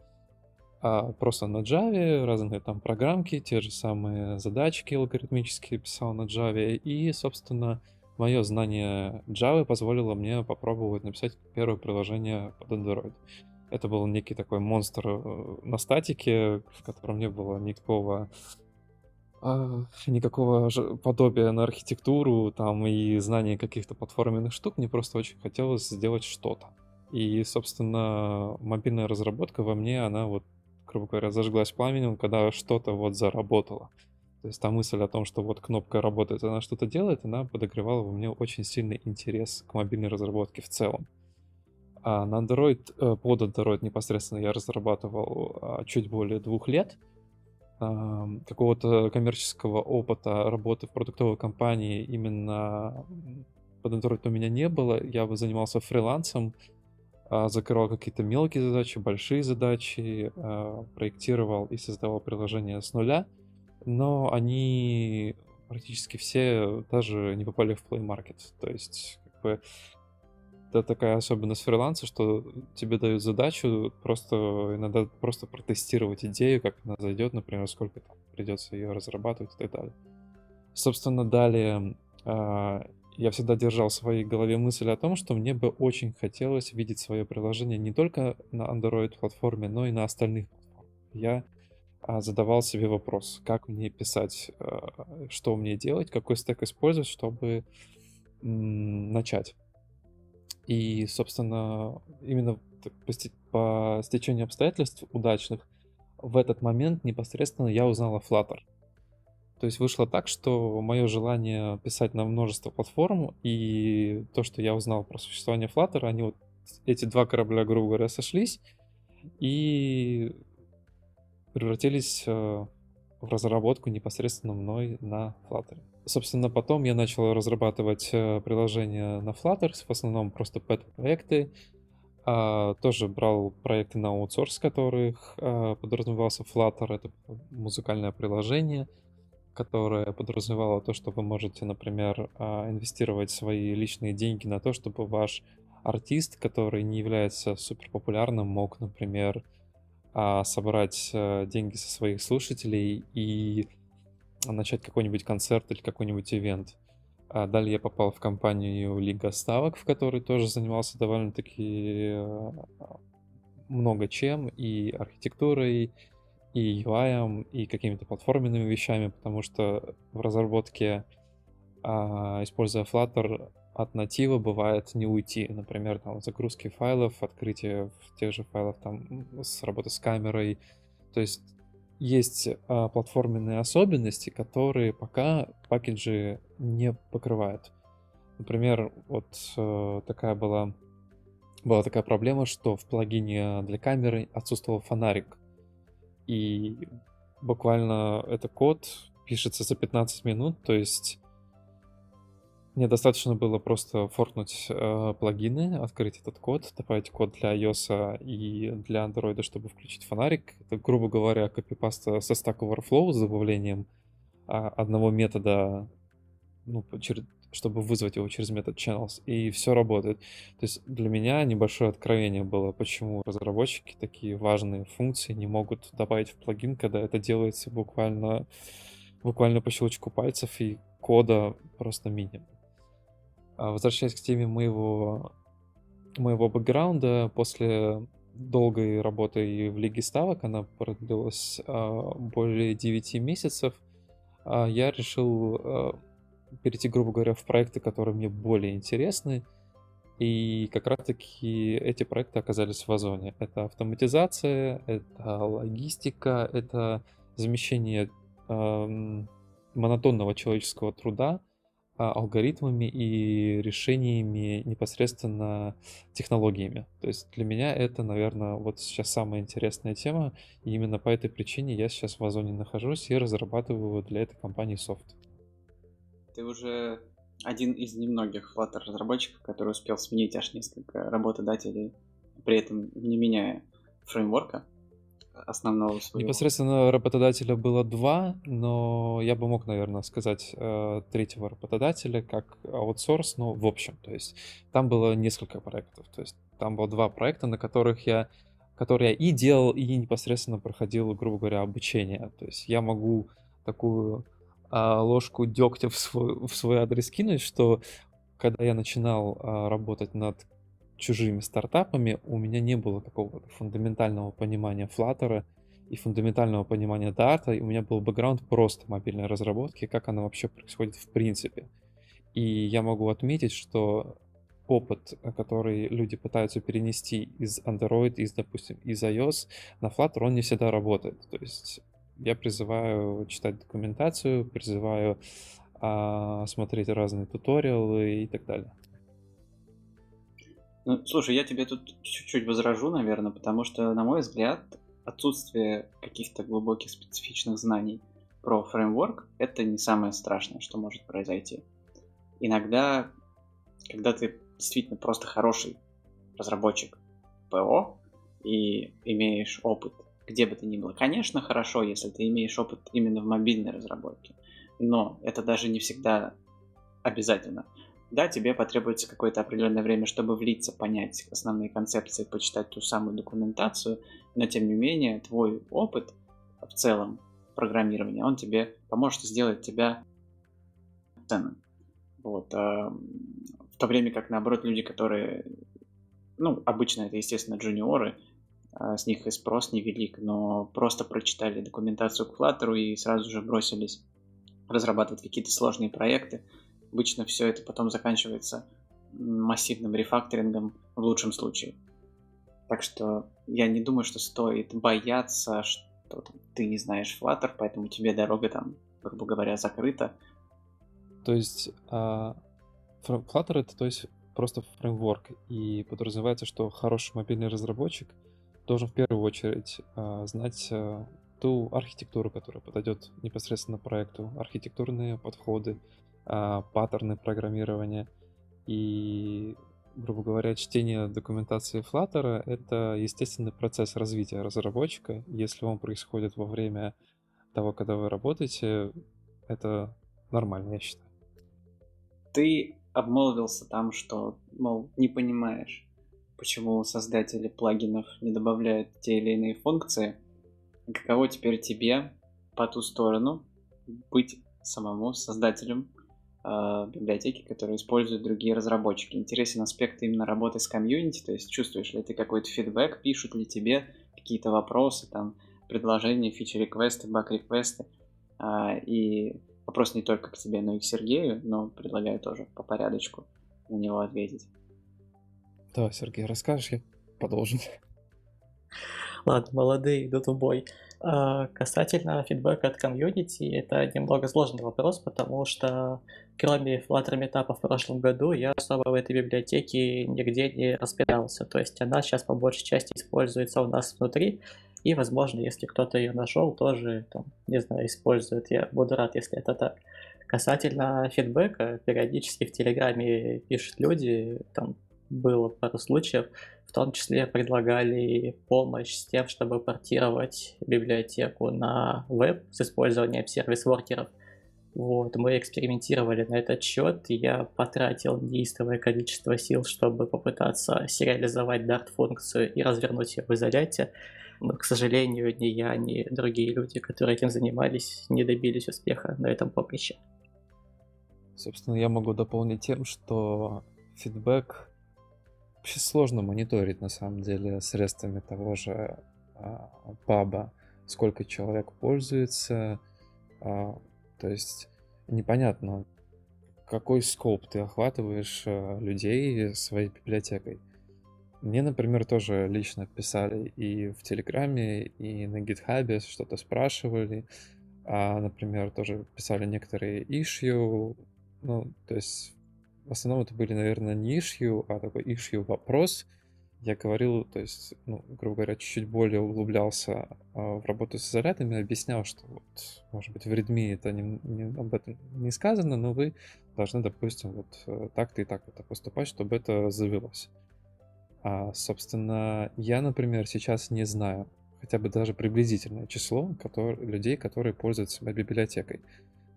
а просто на Java, разные там программки, те же самые задачки алгоритмические писал на Java. И, собственно, мое знание Java позволило мне попробовать написать первое приложение под Android. Это был некий такой монстр э, на статике, в котором не было никакого а, никакого подобия на архитектуру там и знания каких-то платформенных штук. Мне просто очень хотелось сделать что-то. И, собственно, мобильная разработка во мне, она вот, грубо говоря, зажглась пламенем, когда что-то вот заработало. То есть та мысль о том, что вот кнопка работает, она что-то делает, она подогревала во мне очень сильный интерес к мобильной разработке в целом. А на Android, э, под Android непосредственно я разрабатывал а, чуть более двух лет. Какого-то коммерческого опыта работы в продуктовой компании именно под Android у меня не было. Я бы занимался фрилансом, а, закрывал какие-то мелкие задачи, большие задачи, а, проектировал и создавал приложения с нуля, но они практически все даже не попали в Play Market. То есть, как бы, это такая особенность фриланса, что тебе дают задачу просто иногда просто протестировать идею, как она зайдет, например, сколько там придется ее разрабатывать и так далее. Собственно, далее а, я всегда держал в своей голове мысль о том, что мне бы очень хотелось видеть свое приложение не только на Android платформе, но и на остальных платформах. Я а, задавал себе вопрос, как мне писать, а, что мне делать, какой стек использовать, чтобы начать. И, собственно, именно по стечению обстоятельств удачных в этот момент непосредственно я узнал о Flutter. То есть вышло так, что мое желание писать на множество платформ и то, что я узнал про существование Flutter, они вот эти два корабля, грубо говоря, сошлись и превратились э, в разработку непосредственно мной на Flutter. Собственно, потом я начал разрабатывать э, приложения на Flutter, в основном просто пэт-проекты. А, тоже брал проекты на аутсорс, которых а, подразумевался Flutter. Это музыкальное приложение — которая подразумевала то, что вы можете, например, а, инвестировать свои личные деньги на то, чтобы ваш артист, который не является суперпопулярным, мог, например, а, собрать э, деньги со своих слушателей и начать какой-нибудь концерт или какой-нибудь ивент. А далее я попал в компанию Лига Ставок, в которой тоже занимался довольно-таки э, много чем, и архитектурой, и UI, и какими-то платформенными вещами, потому что в разработке, а, используя Flutter, от натива бывает не уйти. Например, там загрузки файлов, открытие тех же файлов там с работы с камерой. То есть есть а, платформенные особенности, которые пока пакеджи не покрывают. Например, вот э, такая была была такая проблема, что в плагине для камеры отсутствовал фонарик. И буквально это код пишется за 15 минут, то есть мне достаточно было просто форкнуть э, плагины, открыть этот код, добавить код для iOS и для Android, чтобы включить фонарик. Это, грубо говоря, копипаста со Stack Overflow с добавлением э, одного метода ну, через, чтобы вызвать его через метод channels, и все работает. То есть для меня небольшое откровение было, почему разработчики такие важные функции не могут добавить в плагин, когда это делается буквально, буквально по щелчку пальцев, и кода просто минимум. А возвращаясь к теме моего, моего бэкграунда, после долгой работы в Лиге Ставок, она продлилась а, более 9 месяцев, а, я решил перейти, грубо говоря, в проекты, которые мне более интересны. И как раз-таки эти проекты оказались в Озоне. Это автоматизация, это логистика, это замещение монотонного человеческого труда алгоритмами и решениями непосредственно технологиями. То есть для меня это, наверное, вот сейчас самая интересная тема. И именно по этой причине я сейчас в Озоне нахожусь и разрабатываю для этой компании софт. Ты уже один из немногих Flutter разработчиков, который успел сменить аж несколько работодателей, при этом не меняя фреймворка основного своего. Непосредственно работодателя было два, но я бы мог, наверное, сказать э, третьего работодателя как аутсорс, но в общем, то есть там было несколько проектов, то есть там было два проекта, на которых я которые я и делал, и непосредственно проходил, грубо говоря, обучение. То есть я могу такую а, ложку дегтя в свой, в свой адрес кинуть, что когда я начинал а, работать над чужими стартапами, у меня не было какого-то фундаментального понимания Flutter и фундаментального понимания Dart, и у меня был бэкграунд просто мобильной разработки, как она вообще происходит в принципе. И я могу отметить, что опыт, который люди пытаются перенести из Android, из, допустим, из iOS на Flutter, он не всегда работает. То есть я призываю читать документацию, призываю а, смотреть разные туториалы и так далее. Ну, слушай, я тебе тут чуть-чуть возражу, наверное, потому что, на мой взгляд, отсутствие каких-то глубоких специфичных знаний про фреймворк — это не самое страшное, что может произойти. Иногда, когда ты действительно просто хороший разработчик ПО и имеешь опыт где бы то ни было. Конечно, хорошо, если ты имеешь опыт именно в мобильной разработке, но это даже не всегда обязательно. Да, тебе потребуется какое-то определенное время, чтобы влиться, понять основные концепции, почитать ту самую документацию, но тем не менее твой опыт в целом программирования, он тебе поможет сделать тебя ценным. Вот. А в то время как, наоборот, люди, которые, ну, обычно это, естественно, джуниоры, а с них и спрос невелик, но просто прочитали документацию к Flutter и сразу же бросились разрабатывать какие-то сложные проекты, Обычно все это потом заканчивается массивным рефакторингом в лучшем случае. Так что я не думаю, что стоит бояться, что ты не знаешь Flutter, поэтому тебе дорога там, грубо говоря, закрыта. То есть а, Flutter это то есть просто фреймворк, и подразумевается, что хороший мобильный разработчик должен в первую очередь а, знать а, ту архитектуру, которая подойдет непосредственно проекту, архитектурные подходы, а, паттерны программирования. И, грубо говоря, чтение документации Flutter — это естественный процесс развития разработчика. Если он происходит во время того, когда вы работаете, это нормально, я считаю. Ты обмолвился там, что, мол, не понимаешь, почему создатели плагинов не добавляют те или иные функции. Каково теперь тебе по ту сторону быть самому создателем э, библиотеки, которые используют другие разработчики. Интересен аспект именно работы с комьюнити, то есть чувствуешь ли ты какой-то фидбэк, пишут ли тебе какие-то вопросы, там, предложения, фичи-реквесты, баг-реквесты. Э, и вопрос не только к тебе, но и к Сергею, но предлагаю тоже по порядочку на него ответить. Да, Сергей, расскажешь, я продолжу. Ладно, молодые идут в бой. А, касательно фидбэка от комьюнити, это немного сложный вопрос, потому что кроме Flutter Meetup в прошлом году, я особо в этой библиотеке нигде не распирался. То есть она сейчас по большей части используется у нас внутри, и, возможно, если кто-то ее нашел, тоже, там, не знаю, использует. Я буду рад, если это так. Касательно фидбэка, периодически в Телеграме пишут люди, там было пару случаев, в том числе предлагали помощь с тем, чтобы портировать библиотеку на веб с использованием сервис-воркеров. Вот, мы экспериментировали на этот счет, и я потратил неистовое количество сил, чтобы попытаться сериализовать Dart-функцию и развернуть ее в изоляте. Но, к сожалению, ни я, ни другие люди, которые этим занимались, не добились успеха на этом поприще. Собственно, я могу дополнить тем, что фидбэк Вообще сложно мониторить на самом деле средствами того же а, паба, сколько человек пользуется. А, то есть непонятно, какой скоп ты охватываешь а, людей своей библиотекой. Мне, например, тоже лично писали и в Телеграме, и на Гитхабе что-то спрашивали. А, например, тоже писали некоторые issue. Ну, то есть в основном это были, наверное, не ишью, а такой ишью вопрос. Я говорил, то есть, ну, грубо говоря, чуть-чуть более углублялся а, в работу с изолятами, объяснял, что вот, может быть, в Redmi это не, не, об этом не сказано, но вы должны, допустим, вот э, так-то и так это поступать, чтобы это завелось. А, собственно, я, например, сейчас не знаю хотя бы даже приблизительное число который, людей, которые пользуются моей библиотекой.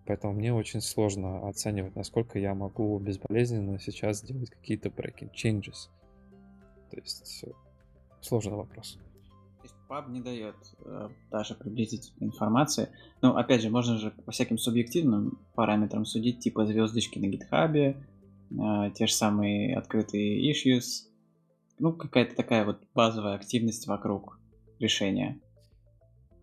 Поэтому мне очень сложно оценивать, насколько я могу безболезненно сейчас сделать какие-то breaking changes. То есть э, сложный вопрос. PUB не дает э, даже приблизительной информации. Но опять же, можно же по всяким субъективным параметрам судить, типа звездочки на гитхабе, э, те же самые открытые issues, ну, какая-то такая вот базовая активность вокруг решения.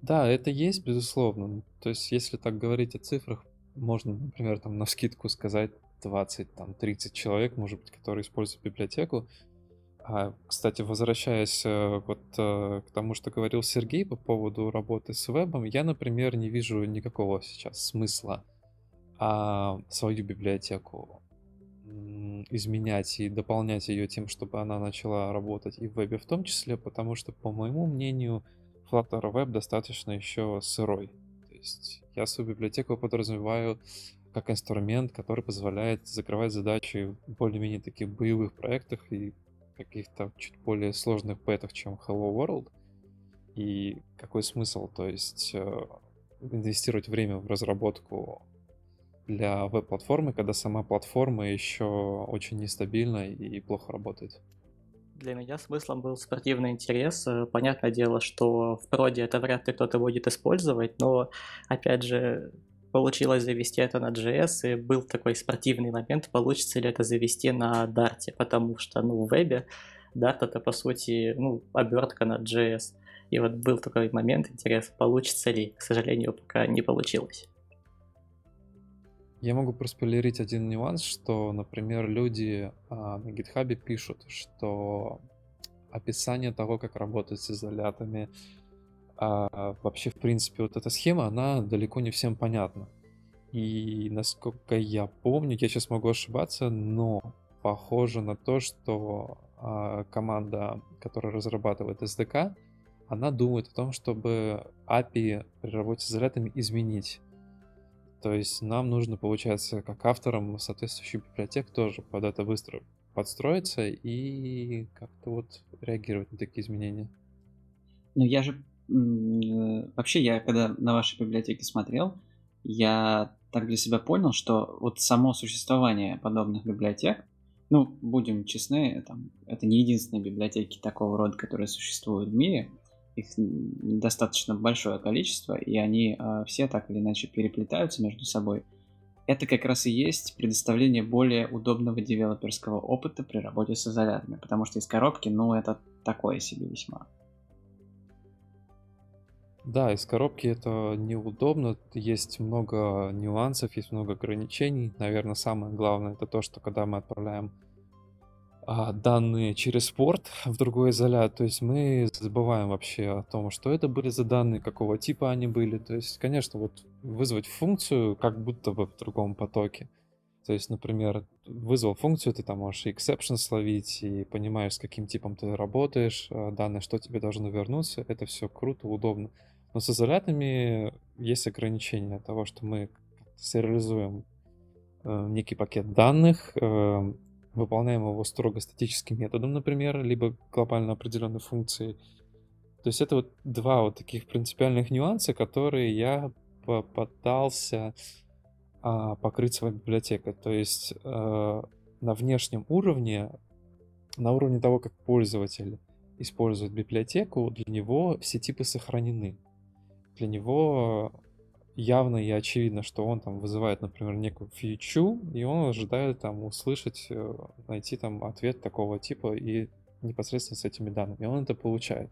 Да, это есть, безусловно. То есть, если так говорить о цифрах, можно, например, там на скидку сказать 20, там 30 человек, может быть, которые используют библиотеку. А, кстати, возвращаясь э, вот э, к тому, что говорил Сергей по поводу работы с вебом, я, например, не вижу никакого сейчас смысла а, свою библиотеку изменять и дополнять ее тем, чтобы она начала работать и в вебе в том числе, потому что, по моему мнению, Flutter Web достаточно еще сырой. Есть я свою библиотеку подразумеваю как инструмент, который позволяет закрывать задачи в более-менее таких боевых проектах и каких-то чуть более сложных бетах, чем Hello World. И какой смысл, то есть э, инвестировать время в разработку для веб-платформы, когда сама платформа еще очень нестабильна и плохо работает? Для меня смыслом был спортивный интерес. Э, понятное дело, что в проде это вряд ли кто-то будет использовать, но, опять же, получилось завести это на JS, и был такой спортивный момент, получится ли это завести на Dart, потому что, ну, в вебе Dart это, по сути, ну, обертка на JS. И вот был такой момент, интерес, получится ли. К сожалению, пока не получилось. Я могу проспойлерить один нюанс, что, например, люди а, на GitHub пишут, что описание того, как работать с изолятами, а, вообще, в принципе, вот эта схема, она далеко не всем понятна. И насколько я помню, я сейчас могу ошибаться, но похоже на то, что а, команда, которая разрабатывает SDK, она думает о том, чтобы API при работе с изолятами изменить. То есть нам нужно, получается, как авторам соответствующих библиотек тоже под это быстро подстроиться и как-то вот реагировать на такие изменения. Ну, я же... Вообще, я когда на ваши библиотеки смотрел, я так для себя понял, что вот само существование подобных библиотек, ну, будем честны, там, это не единственные библиотеки такого рода, которые существуют в мире, их достаточно большое количество, и они э, все так или иначе переплетаются между собой. Это как раз и есть предоставление более удобного девелоперского опыта при работе с изолятами, потому что из коробки, ну, это такое себе весьма. Да, из коробки это неудобно, есть много нюансов, есть много ограничений. Наверное, самое главное это то, что когда мы отправляем данные через порт в другой изолят. То есть мы забываем вообще о том, что это были за данные, какого типа они были. То есть, конечно, вот вызвать функцию как будто бы в другом потоке. То есть, например, вызвал функцию, ты там можешь exception словить и понимаешь, с каким типом ты работаешь, а, данные, что тебе должно вернуться. Это все круто, удобно. Но с изолятами есть ограничения того, что мы сериализуем э, некий пакет данных, э, выполняем его строго статическим методом, например, либо глобально определенной функцией. То есть это вот два вот таких принципиальных нюанса, которые я попытался а, покрыть своей библиотекой. То есть а, на внешнем уровне, на уровне того, как пользователь использует библиотеку, для него все типы сохранены. Для него явно и очевидно, что он там вызывает, например, некую фичу, и он ожидает там услышать, э, найти там ответ такого типа и непосредственно с этими данными. И он это получает.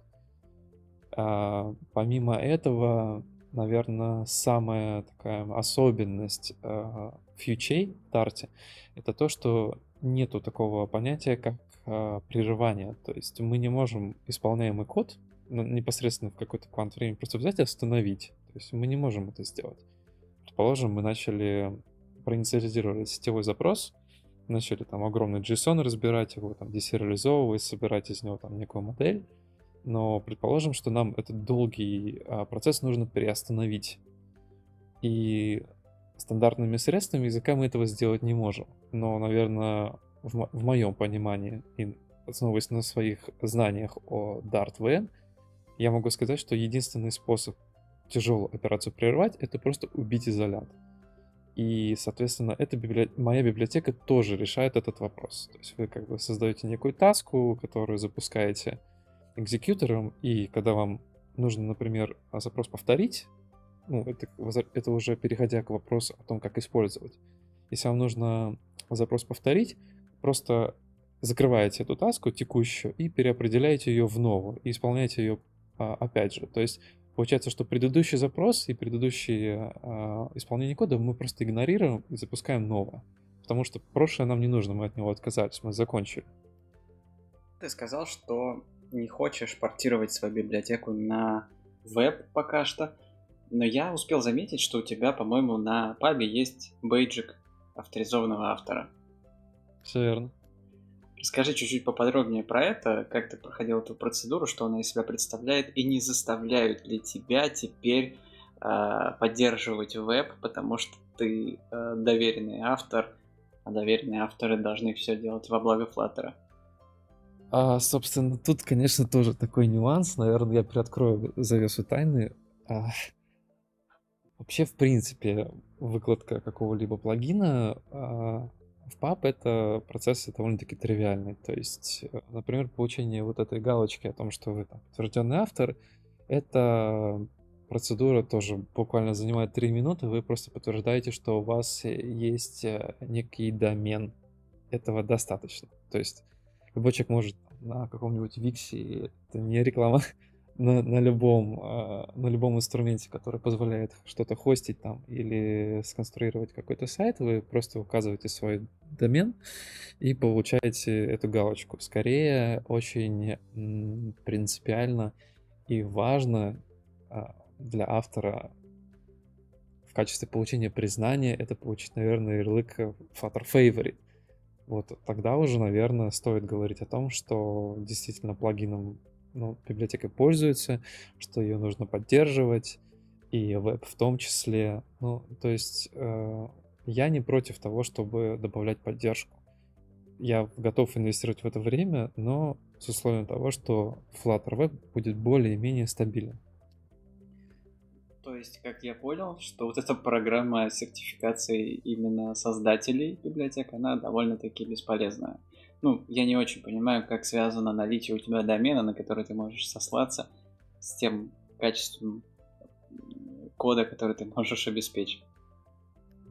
А, помимо этого, наверное, самая такая особенность а, фьючей в Дарте это то, что нету такого понятия, как а, прерывание. То есть мы не можем исполняемый код непосредственно в какой-то квант времени просто взять и остановить. То есть мы не можем это сделать. Предположим, мы начали, проинициализировали сетевой запрос, начали там огромный JSON разбирать его, там десериализовывать, собирать из него там некую модель, но предположим, что нам этот долгий а, процесс нужно переостановить. И стандартными средствами языка мы этого сделать не можем. Но, наверное, в, в моем понимании и основываясь на своих знаниях о Dart я могу сказать, что единственный способ тяжелую операцию прервать, это просто убить изолят. И, соответственно, эта библи... моя библиотека тоже решает этот вопрос. То есть вы как бы создаете некую таску, которую запускаете экзекьютором, и когда вам нужно, например, запрос повторить, ну, это, это уже переходя к вопросу о том, как использовать. Если вам нужно запрос повторить, просто закрываете эту таску текущую и переопределяете ее в новую, и исполняете ее а, опять же. То есть получается, что предыдущий запрос и предыдущее а, исполнение кода мы просто игнорируем и запускаем новое. Потому что прошлое нам не нужно, мы от него отказались, мы закончили. Ты сказал, что не хочешь портировать свою библиотеку на веб пока что, но я успел заметить, что у тебя, по-моему, на пабе есть бейджик авторизованного автора. Все верно. Расскажи чуть-чуть поподробнее про это, как ты проходил эту процедуру, что она из себя представляет, и не заставляют ли тебя теперь э, поддерживать веб, потому что ты э, доверенный автор, а доверенные авторы должны все делать во благо Flutter. А, собственно, тут, конечно, тоже такой нюанс. Наверное, я приоткрою завесу тайны. А, вообще, в принципе, выкладка какого-либо плагина а, в PUB это процессы довольно-таки тривиальные. То есть, э, например, получение вот этой галочки о том, что вы там подтвержденный автор, это процедура тоже буквально занимает 3 минуты. Вы просто подтверждаете, что у вас есть э, некий домен. Этого достаточно. То есть любой человек может на каком-нибудь Виксе, это не реклама, на, на, любом, а, на любом инструменте, который позволяет что-то хостить там или сконструировать какой-то сайт, вы просто указываете свой домен и получаете эту галочку. Скорее, очень принципиально и важно а, для автора в качестве получения признания это получить, наверное, ярлык Flutter Favorite. Вот тогда уже, наверное, стоит говорить о том, что действительно плагином ну, библиотекой пользуются, что ее нужно поддерживать, и веб в том числе. Ну, то есть э, я не против того, чтобы добавлять поддержку. Я готов инвестировать в это время, но с условием того, что Flutter Web будет более-менее стабилен. То есть, как я понял, что вот эта программа сертификации именно создателей библиотек, она довольно-таки бесполезная ну, я не очень понимаю, как связано наличие у тебя домена, на который ты можешь сослаться, с тем качеством кода, который ты можешь обеспечить.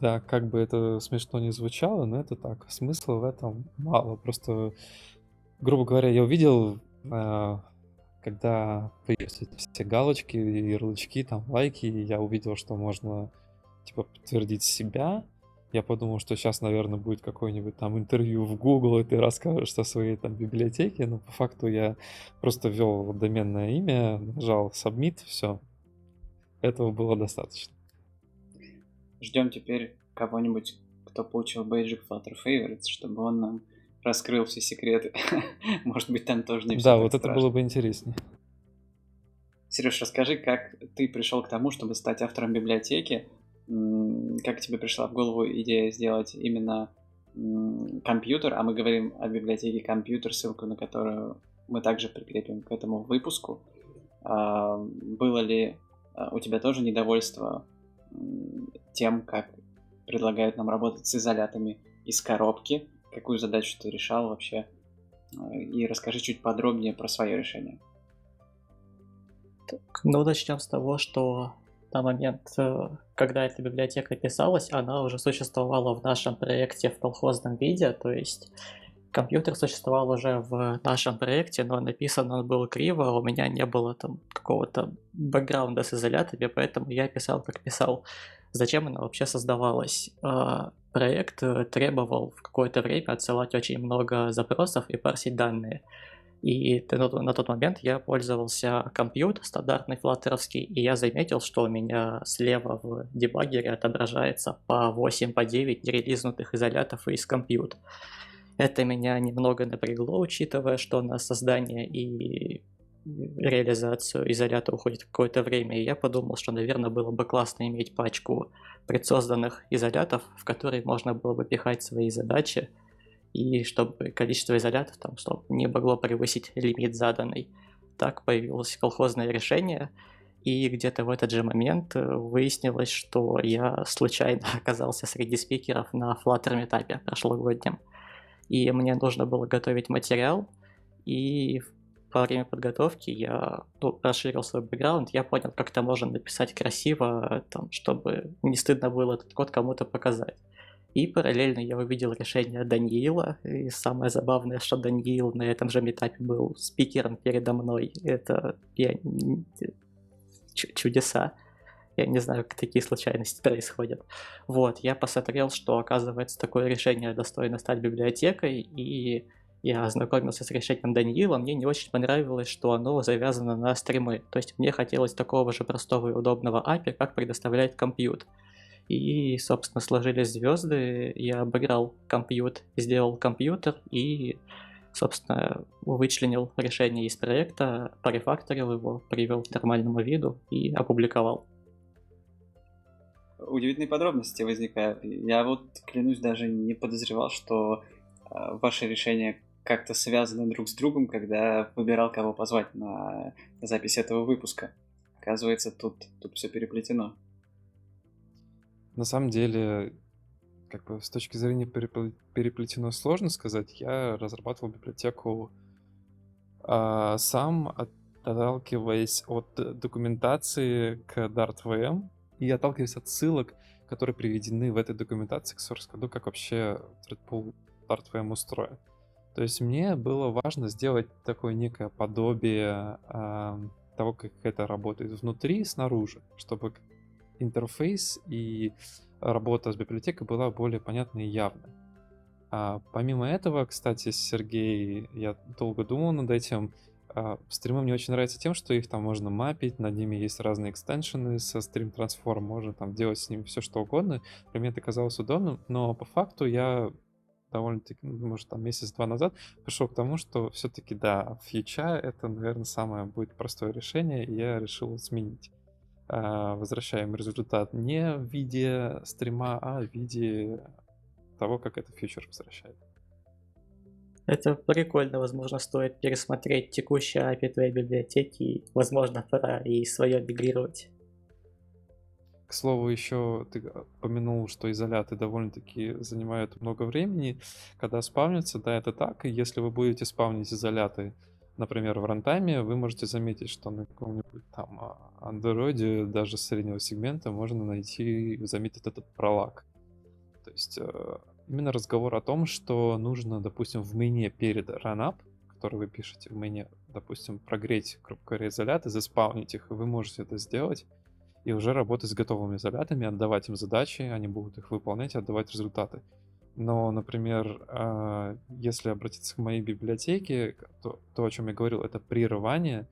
Да, как бы это смешно не звучало, но это так. Смысла в этом мало. Просто, грубо говоря, я увидел, э, когда появились все галочки, ярлычки, там, лайки, я увидел, что можно, типа, подтвердить себя, я подумал, что сейчас, наверное, будет какое-нибудь там интервью в Google, и ты расскажешь о своей там библиотеке, но по факту я просто ввел доменное имя, нажал Submit, все. Этого было достаточно. Ждем теперь кого-нибудь, кто получил бейджик Flutter Favorites, чтобы он нам раскрыл все секреты. Может быть, там тоже не все Да, вот страшно. это было бы интереснее. Сереж, расскажи, как ты пришел к тому, чтобы стать автором библиотеки, как тебе пришла в голову идея сделать именно компьютер, а мы говорим о библиотеке компьютер, ссылку на которую мы также прикрепим к этому выпуску. А, было ли а, у тебя тоже недовольство тем, как предлагают нам работать с изолятами из коробки? Какую задачу ты решал вообще? А, и расскажи чуть подробнее про свое решение. Так, ну, начнем с того, что на момент, э, когда эта библиотека писалась, она уже существовала в нашем проекте в колхозном виде, то есть компьютер существовал уже в нашем проекте, но написан он был криво, у меня не было там какого-то бэкграунда с изолятами, поэтому я писал как писал. Зачем она вообще создавалась? А, проект требовал в какое-то время отсылать очень много запросов и парсить данные. И на тот момент я пользовался компьютер стандартный флаттеровский, и я заметил, что у меня слева в дебаггере отображается по 8, по 9 релизнутых изолятов из компьютера. Это меня немного напрягло, учитывая, что на создание и реализацию изолята уходит какое-то время, и я подумал, что, наверное, было бы классно иметь пачку предсозданных изолятов, в которые можно было бы пихать свои задачи, и чтобы количество изолятов там чтобы не могло превысить лимит заданный. Так появилось колхозное решение, и где-то в этот же момент э, выяснилось, что я случайно оказался среди спикеров на Flutter метапе прошлогоднем. И мне нужно было готовить материал, и во время подготовки я ну, расширил свой бэкграунд, я понял, как это можно написать красиво, там, чтобы не стыдно было этот код кому-то показать. И параллельно я увидел решение Даниила, и самое забавное, что Даниил на этом же метапе был спикером передо мной. Это я... чудеса. Я не знаю, как такие случайности происходят. Вот, я посмотрел, что, оказывается, такое решение достойно стать библиотекой, и я ознакомился с решением Даниила, мне не очень понравилось, что оно завязано на стримы. То есть мне хотелось такого же простого и удобного API, как предоставляет компьютер. И, собственно, сложились звезды, я обыграл компьютер, сделал компьютер и, собственно, вычленил решение из проекта, порефакторил его, привел к нормальному виду и опубликовал. Удивительные подробности возникают. Я вот, клянусь, даже не подозревал, что э, ваше решение как-то связаны друг с другом, когда выбирал, кого позвать на запись этого выпуска. Оказывается, тут, тут все переплетено. На самом деле, как бы с точки зрения переплетено сложно сказать. Я разрабатывал библиотеку а, сам, отталкиваясь от документации к Dart.VM и отталкиваясь от ссылок, которые приведены в этой документации к source коду, как вообще Threadpool Dart.VM устроен. То есть мне было важно сделать такое некое подобие э, того, как это работает внутри и снаружи, чтобы интерфейс и работа с библиотекой была более понятной и явной. А помимо этого, кстати, Сергей, я долго думал над этим. А, стримы мне очень нравятся тем, что их там можно мапить, над ними есть разные экстеншены со Stream Transform, можно там делать с ними все что угодно. Для меня это казалось удобным, но по факту я довольно-таки, ну, может, там месяц-два назад пришел к тому, что все-таки, да, фьюча — это, наверное, самое будет простое решение, и я решил сменить. А, возвращаем результат не в виде стрима, а в виде того, как это фьючер возвращает. Это прикольно, возможно, стоит пересмотреть текущие API твоей библиотеки, возможно, пора и свое мигрировать. К слову, еще ты упомянул, что изоляты довольно-таки занимают много времени, когда спавнятся. Да, это так. И если вы будете спавнить изоляты, например, в рантайме, вы можете заметить, что на каком-нибудь там а, андроиде даже среднего сегмента можно найти, заметить этот пролаг. То есть э, именно разговор о том, что нужно, допустим, в мене перед ранап, который вы пишете в мене, допустим, прогреть, грубо говоря, изоляты, заспавнить их, вы можете это сделать и уже работать с готовыми изолятами, отдавать им задачи, они будут их выполнять отдавать результаты. Но, например, а, если обратиться к моей библиотеке, то, то о чем я говорил, это прерывание,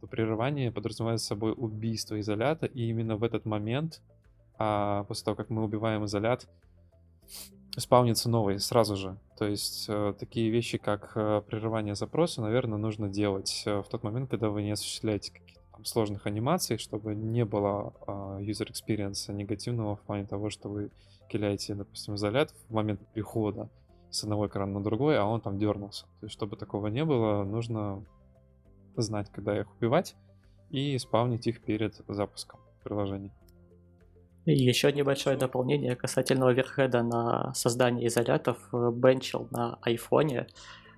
то прерывание подразумевает собой убийство изолята, и именно в этот момент, а, после того, как мы убиваем изолят, спавнится новый сразу же. То есть э, такие вещи, как э, прерывание запроса, наверное, нужно делать э, в тот момент, когда вы не осуществляете там, сложных анимаций, чтобы не было experience негативного в плане того, что вы киляете, допустим, изолят в момент прихода с одного экрана на другой, а он там дернулся. То есть, чтобы такого не было, нужно знать, когда их убивать, и спавнить их перед запуском приложения. И еще небольшое дополнение касательно оверхеда на создание изолятов. Бенчил на айфоне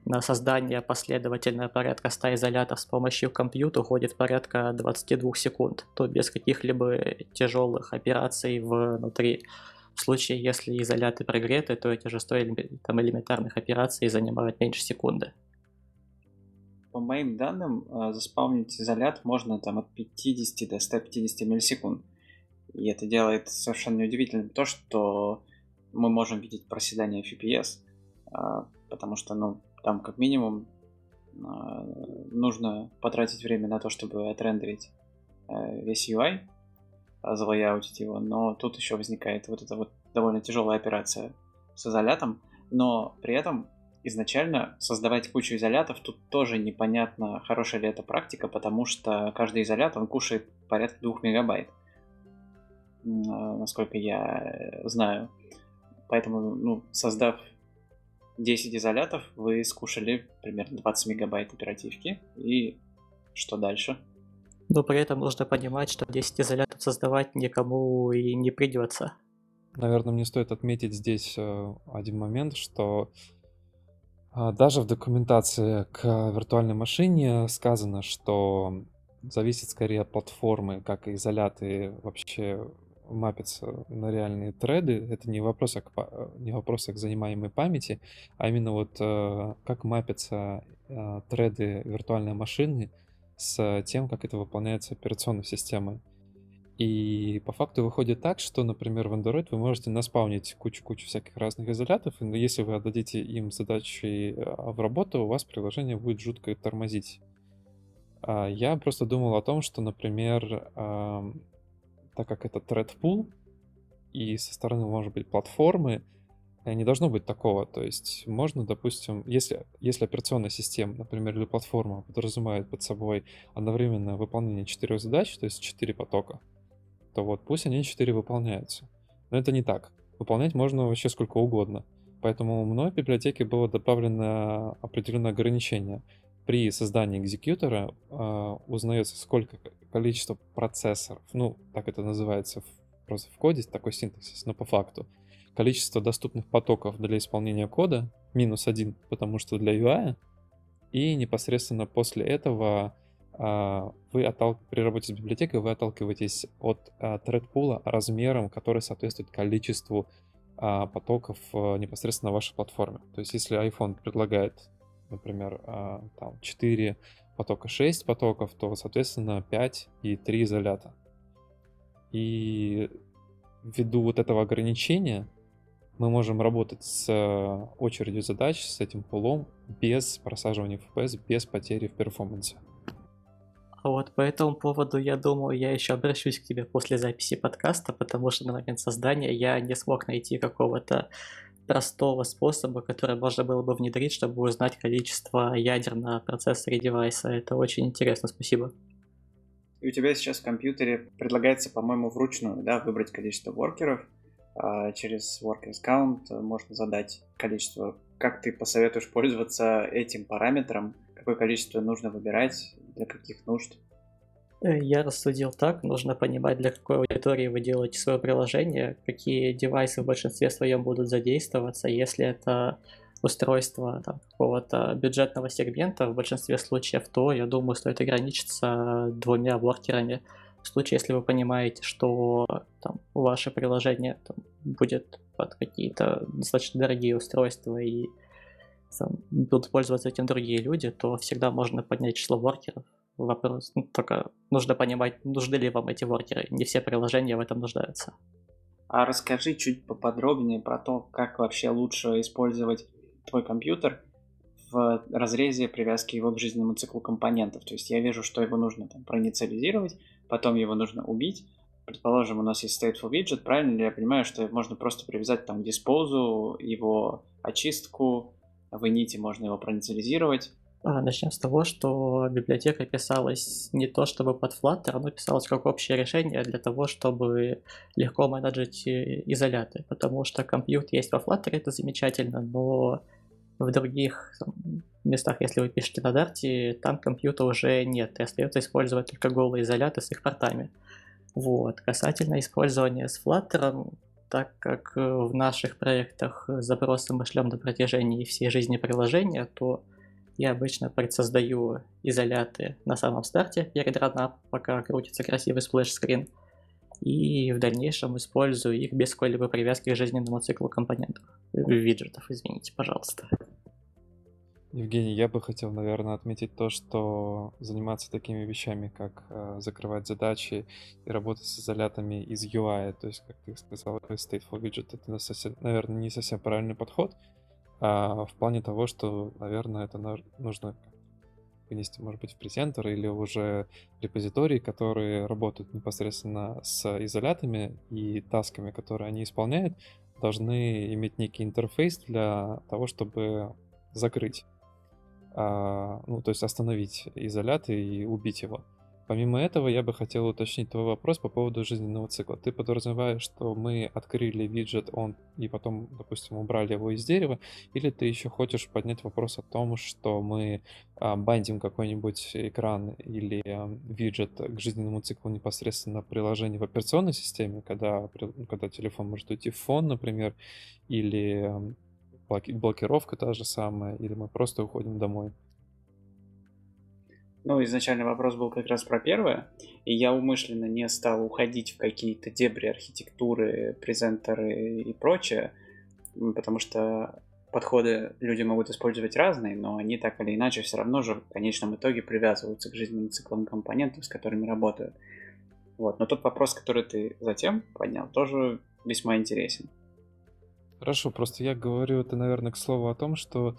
на создание последовательного порядка 100 изолятов с помощью компьютера уходит порядка 22 секунд, то без каких-либо тяжелых операций внутри. В случае, если изоляты прогреты, то эти же 100 там, элементарных операций занимают меньше секунды. По моим данным, э, заспавнить изолят можно там от 50 до 150 миллисекунд. И это делает совершенно неудивительным то, что мы можем видеть проседание FPS, э, потому что, ну, там как минимум а, нужно потратить время на то, чтобы отрендерить э, весь UI, залояутить его, но тут еще возникает вот эта вот довольно тяжелая операция с изолятом, но при этом изначально создавать кучу изолятов тут тоже непонятно, хорошая ли это практика, потому что каждый изолят, он кушает порядка 2 мегабайт, а, насколько я знаю. Поэтому, ну, создав 10 изолятов, вы скушали примерно 20 мегабайт оперативки. И что дальше? Но при этом нужно понимать, что 10 изолятов создавать никому и не придется. Наверное, мне стоит отметить здесь э, один момент, что А, даже в документации к виртуальной машине сказано, что зависит скорее от платформы, как изоляты вообще мапятся на реальные треды. Это не вопрос, к, не вопрос к занимаемой памяти, а именно вот э, как мапятся э, треды виртуальной машины с тем, как это выполняется операционной системой. И по факту выходит так, что, например, в Android вы можете наспаунить кучу-кучу всяких разных изолятов, и если вы отдадите им задачи а, в работу, у вас приложение будет жутко тормозить. А я просто думал о том, что, например, так как это thread и со стороны, может быть, платформы, не должно быть такого. То есть можно, допустим, если, если операционная система, например, или платформа подразумевает под собой одновременное выполнение четырех задач, то есть четыре потока, то вот пусть они четыре выполняются. Но это не так. Выполнять можно вообще сколько угодно. Поэтому мной в библиотеке было добавлено определенное ограничение. При создании экзекьютора э, узнается, сколько количество процессоров, ну, так это называется в, просто в коде, такой синтаксис, но по факту, количество доступных потоков для исполнения кода минус один, потому что для UI, и непосредственно после этого а, вы оттал... при работе с библиотекой вы отталкиваетесь от а, thread размером, который соответствует количеству а, потоков а, непосредственно на вашей платформе. То есть если iPhone предлагает, например, а, там 4 потока 6 потоков, то, соответственно, 5 и 3 изолята. И ввиду вот этого ограничения мы можем работать с э, очередью задач, с этим пулом, без просаживания FPS, без потери в перформансе. А вот по этому поводу, я думаю, я еще обращусь к тебе после записи подкаста, потому что на момент создания я не смог найти какого-то простого способа, который можно было бы внедрить, чтобы узнать количество ядер на процессоре девайса. Это очень интересно, спасибо. И у тебя сейчас в компьютере предлагается, по-моему, вручную да, выбрать количество воркеров. А через workers count можно задать количество. Как ты посоветуешь пользоваться этим параметром? Какое количество нужно выбирать? Для каких нужд? Э, я рассудил так, нужно понимать, для какой аудитории вы делаете свое приложение, какие девайсы в большинстве своем будут задействоваться. Если это устройство там, какого-то бюджетного сегмента, в большинстве случаев, то, я думаю, стоит ограничиться двумя воркерами. В случае, если вы понимаете, что там, ваше приложение там, будет под какие-то достаточно дорогие устройства и там, будут пользоваться этим другие люди, то всегда можно поднять число воркеров вопрос. Ну, только нужно понимать, нужны ли вам эти воркеры. Не все приложения в этом нуждаются. А расскажи чуть поподробнее про то, как вообще лучше использовать твой компьютер в разрезе привязки его к жизненному циклу компонентов. То есть я вижу, что его нужно там проинициализировать, потом его нужно убить. Предположим, у нас есть stateful widget, правильно ли я понимаю, что можно просто привязать там диспозу, его очистку, в init можно его проинициализировать, а, начнем с того, что библиотека писалась не то чтобы под Flutter, оно писалось как общее решение для того, чтобы легко менеджить э, изоляты, потому что compute есть во Flutter, это замечательно, но в других местах, если вы пишете на Dart, там compute а уже нет, и остается использовать только голые изоляты с их портами. Вот. Касательно использования с Flutter, так как в наших проектах запросы мы шлем на протяжении всей жизни приложения, то я обычно предсоздаю изоляты на самом старте перед runApp, пока крутится красивый splash screen, и в дальнейшем использую их без какой-либо привязки к жизненному циклу компонентов. Виджетов, извините, пожалуйста. Евгений, я бы хотел, наверное, отметить то, что заниматься такими вещами, как э, закрывать задачи и работать с изолятами из UI, то есть, как ты сказал, stateful widget, это, наверное, не совсем правильный подход, а, в плане того, что, наверное, это нужно вынести, может быть, в презентер или уже репозитории, которые работают непосредственно с изолятами и тасками, которые они исполняют, должны иметь некий интерфейс для того, чтобы закрыть, а, ну, то есть остановить изолят и убить его. Помимо этого, я бы хотел уточнить твой вопрос по поводу жизненного цикла. Ты подразумеваешь, что мы открыли виджет, он и потом, допустим, убрали его из дерева, или ты еще хочешь поднять вопрос о том, что мы а, бандим какой-нибудь экран или а, виджет к жизненному циклу непосредственно приложения в операционной системе, когда, когда телефон может уйти в фон, например, или блоки- блокировка та же самая, или мы просто уходим домой. Ну, изначально вопрос был как раз про первое, и я умышленно не стал уходить в какие-то дебри архитектуры, презентеры и прочее, потому что подходы люди могут использовать разные, но они так или иначе все равно же в конечном итоге привязываются к жизненным циклам компонентов, с которыми работают. Вот. Но тот вопрос, который ты затем поднял, тоже весьма интересен. Хорошо, просто я говорю это, наверное, к слову о том, что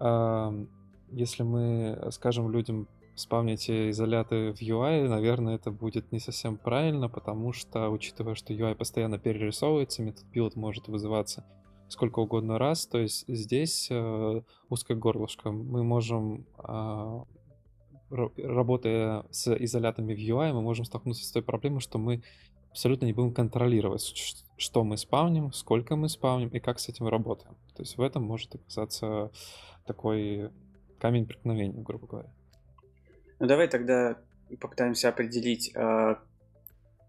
э, если мы скажем людям спавните изоляты в UI, наверное, это будет не совсем правильно, потому что, учитывая, что UI постоянно перерисовывается, метод build может вызываться сколько угодно раз, то есть здесь э, узкое горлышко. Мы можем, э, работая с изолятами в UI, мы можем столкнуться с той проблемой, что мы абсолютно не будем контролировать, что мы спавним, сколько мы спавним и как с этим работаем. То есть в этом может оказаться такой камень преткновения, грубо говоря. Ну давай тогда попытаемся определить, а,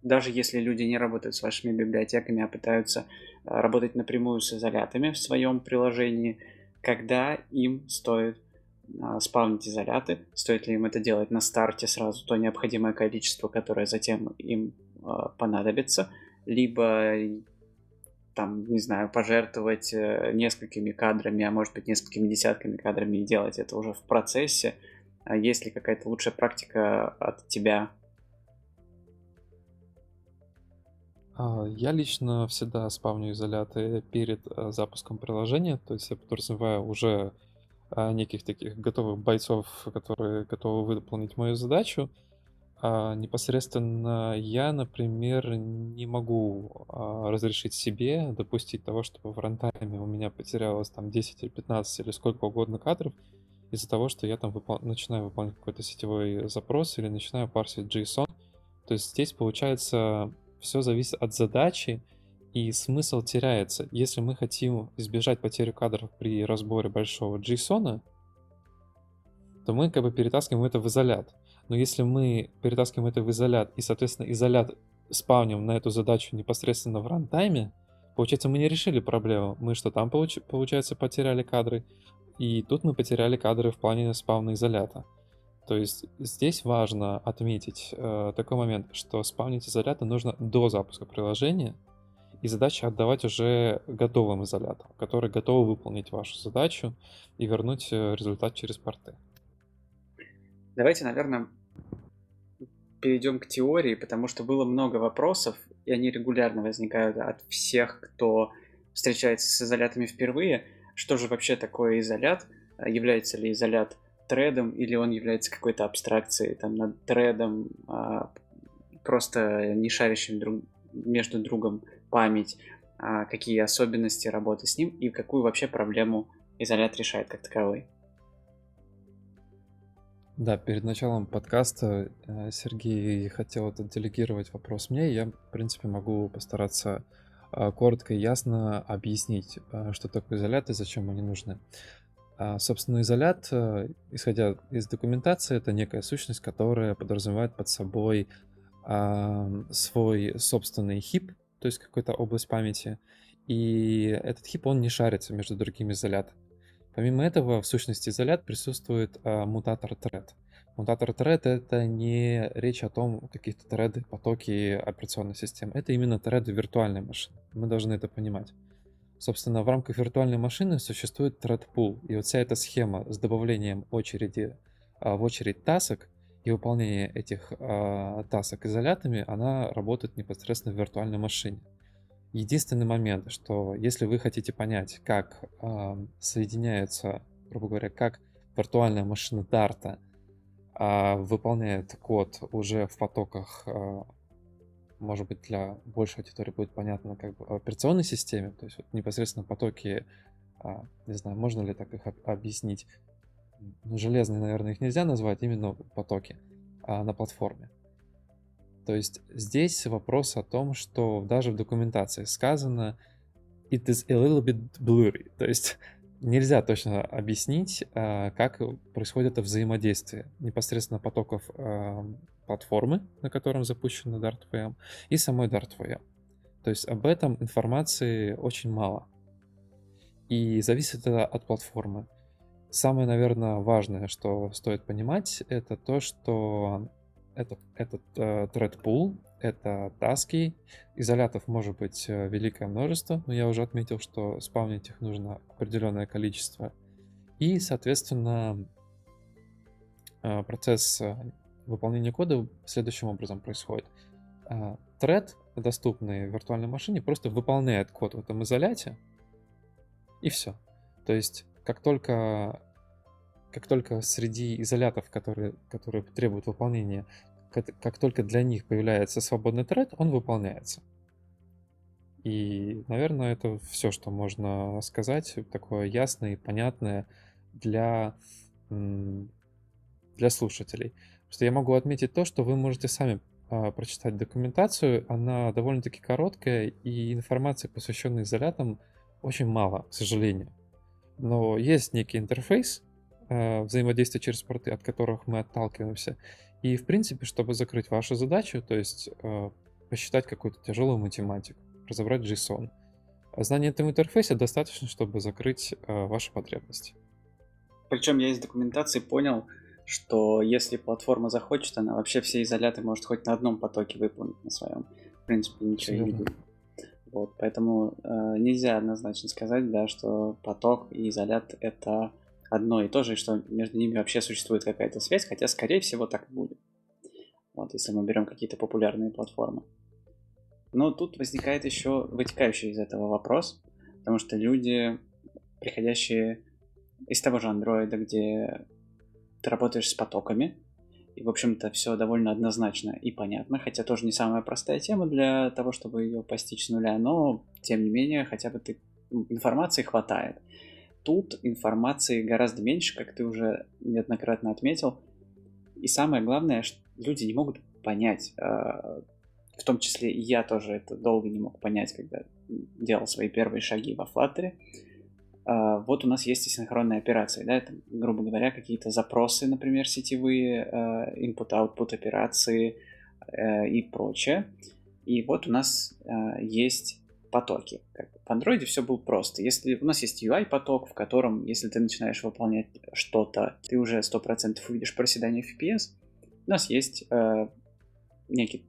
даже если люди не работают с вашими библиотеками, а пытаются а, работать напрямую с изолятами в своем приложении, когда им стоит а, спавнить изоляты, стоит ли им это делать на старте сразу то необходимое количество, которое затем им понадобится, либо там, не знаю, пожертвовать э, несколькими кадрами, а может быть несколькими десятками кадрами и делать это уже в процессе, есть ли какая-то лучшая практика от тебя? А, я лично всегда спавню изоляты перед э, запуском приложения, то есть я подразумеваю уже а, неких таких готовых бойцов, которые готовы выполнить мою задачу. А непосредственно я, например, не могу разрешить себе допустить того, чтобы в рантайме у меня потерялось там 10 или 15 или сколько угодно кадров, из-за того, что я там выпол... начинаю выполнять какой-то сетевой запрос или начинаю парсить JSON. То есть здесь получается все зависит от задачи, и смысл теряется. Если мы хотим избежать потери кадров при разборе большого JSON, то мы как бы перетаскиваем это в изолят. Но если мы перетаскиваем это в изолят и, соответственно, изолят спавним на эту задачу непосредственно в рантайме, получается, мы не решили проблему. Мы что там, получ... получается, потеряли кадры, и тут мы потеряли кадры в плане спавна изолята. То есть здесь важно отметить э, такой момент, что спавнить изоляты нужно до запуска приложения, и задача отдавать уже готовым изолятам, которые готовы выполнить вашу задачу и вернуть э, результат через порты. Давайте, наверное, перейдем к теории, потому что было много вопросов, и они регулярно возникают от всех, кто встречается с изолятами впервые что же вообще такое изолят, а является ли изолят тредом или он является какой-то абстракцией там над тредом, а, просто не шарящим друг, между другом память, а какие особенности работы с ним и какую вообще проблему изолят решает как таковой. Да, перед началом подкаста э, Сергей хотел это делегировать вопрос мне. Я, в принципе, могу постараться коротко и ясно объяснить, а, что такое изолят и зачем они нужны. А, собственно, изолят, э, исходя из документации, это некая сущность, которая подразумевает под собой свой собственный хип, то есть какую-то область памяти, и этот хип, он не шарится между другими изолятами. Помимо этого, в сущности изолят присутствует мутатор thread. Мутатор thread — это не речь о том, каких-то треды, потоки операционной системы. Это именно треды виртуальной машины. Мы должны это понимать. Собственно, в рамках виртуальной машины существует thread pool. И вот вся эта схема с добавлением очереди а, в очередь тасок и выполнение этих а, тасок изолятами, она работает непосредственно в виртуальной машине. Единственный момент, что если вы хотите понять, как а, соединяются, грубо говоря, как виртуальная машина Дарта — выполняет код уже в потоках, а, может быть, для большей аудитории будет понятно, как бы в операционной системе, то есть вот непосредственно потоки, а, не знаю, можно ли так их объяснить, ну, железные, наверное, их нельзя назвать, именно потоки на платформе. То есть здесь вопрос о том, что даже в документации сказано it is a little bit blurry, то есть нельзя точно объяснить, а, как происходит это взаимодействие непосредственно потоков а, платформы, на котором запущена DartVM, и самой DartVM. То есть об этом информации очень мало. И зависит это от платформы. Самое, наверное, важное, что стоит понимать, это то, что это, этот э, thread pool, это таски, изолятов может быть э, великое множество, но я уже отметил, что спавнить их нужно определенное количество. И, соответственно, э, процесс э, выполнения кода следующим образом происходит. Thread, доступный в виртуальной машине, просто выполняет код в этом изоляте, и все. То есть, как только как только среди изолятов, которые, которые требуют выполнения, как, только для них появляется свободный тред, он выполняется. И, наверное, это все, что можно сказать, такое ясное и понятное для, для слушателей. Что я могу отметить то, что вы можете сами а, прочитать документацию, она довольно-таки короткая, и информации, посвященной изолятам, очень мало, к сожалению. Но есть некий интерфейс, э, взаимодействия через порты, от которых мы отталкиваемся. И, в принципе, чтобы закрыть вашу задачу, то есть э, посчитать какую-то тяжелую математику, разобрать JSON, знание этого интерфейса достаточно, чтобы закрыть э, ваши потребности. Причем я из документации понял, что если платформа захочет, она вообще все изоляты может хоть на одном потоке выполнить на своем. В принципе, ничего Верно. не будет. Вот, поэтому э, нельзя однозначно сказать, да, что поток и изолят это одно и то же, и что между ними вообще существует какая-то связь, хотя, скорее всего, так и будет. Вот, если мы берем какие-то популярные платформы. Но тут возникает еще вытекающий из этого вопрос, потому что люди, приходящие из того же андроида, где ты работаешь с потоками, и, в общем-то, все довольно однозначно и понятно, хотя тоже не самая простая тема для того, чтобы ее постичь с нуля, но, тем не менее, хотя бы ты информации хватает. Тут информации гораздо меньше, как ты уже неоднократно отметил. И самое главное, что люди не могут понять, а, в том числе и я тоже это долго не мог понять, когда делал свои первые шаги во Flutter, а, вот у нас есть асинхронные операции, да, это, грубо говоря, какие-то запросы, например, сетевые, а, input-output операции э, и прочее. И вот у нас есть потоки. В Android все было просто. Если у нас есть UI-поток, в котором, если ты начинаешь выполнять что-то, ты уже 100% увидишь проседание FPS, у нас есть э, некий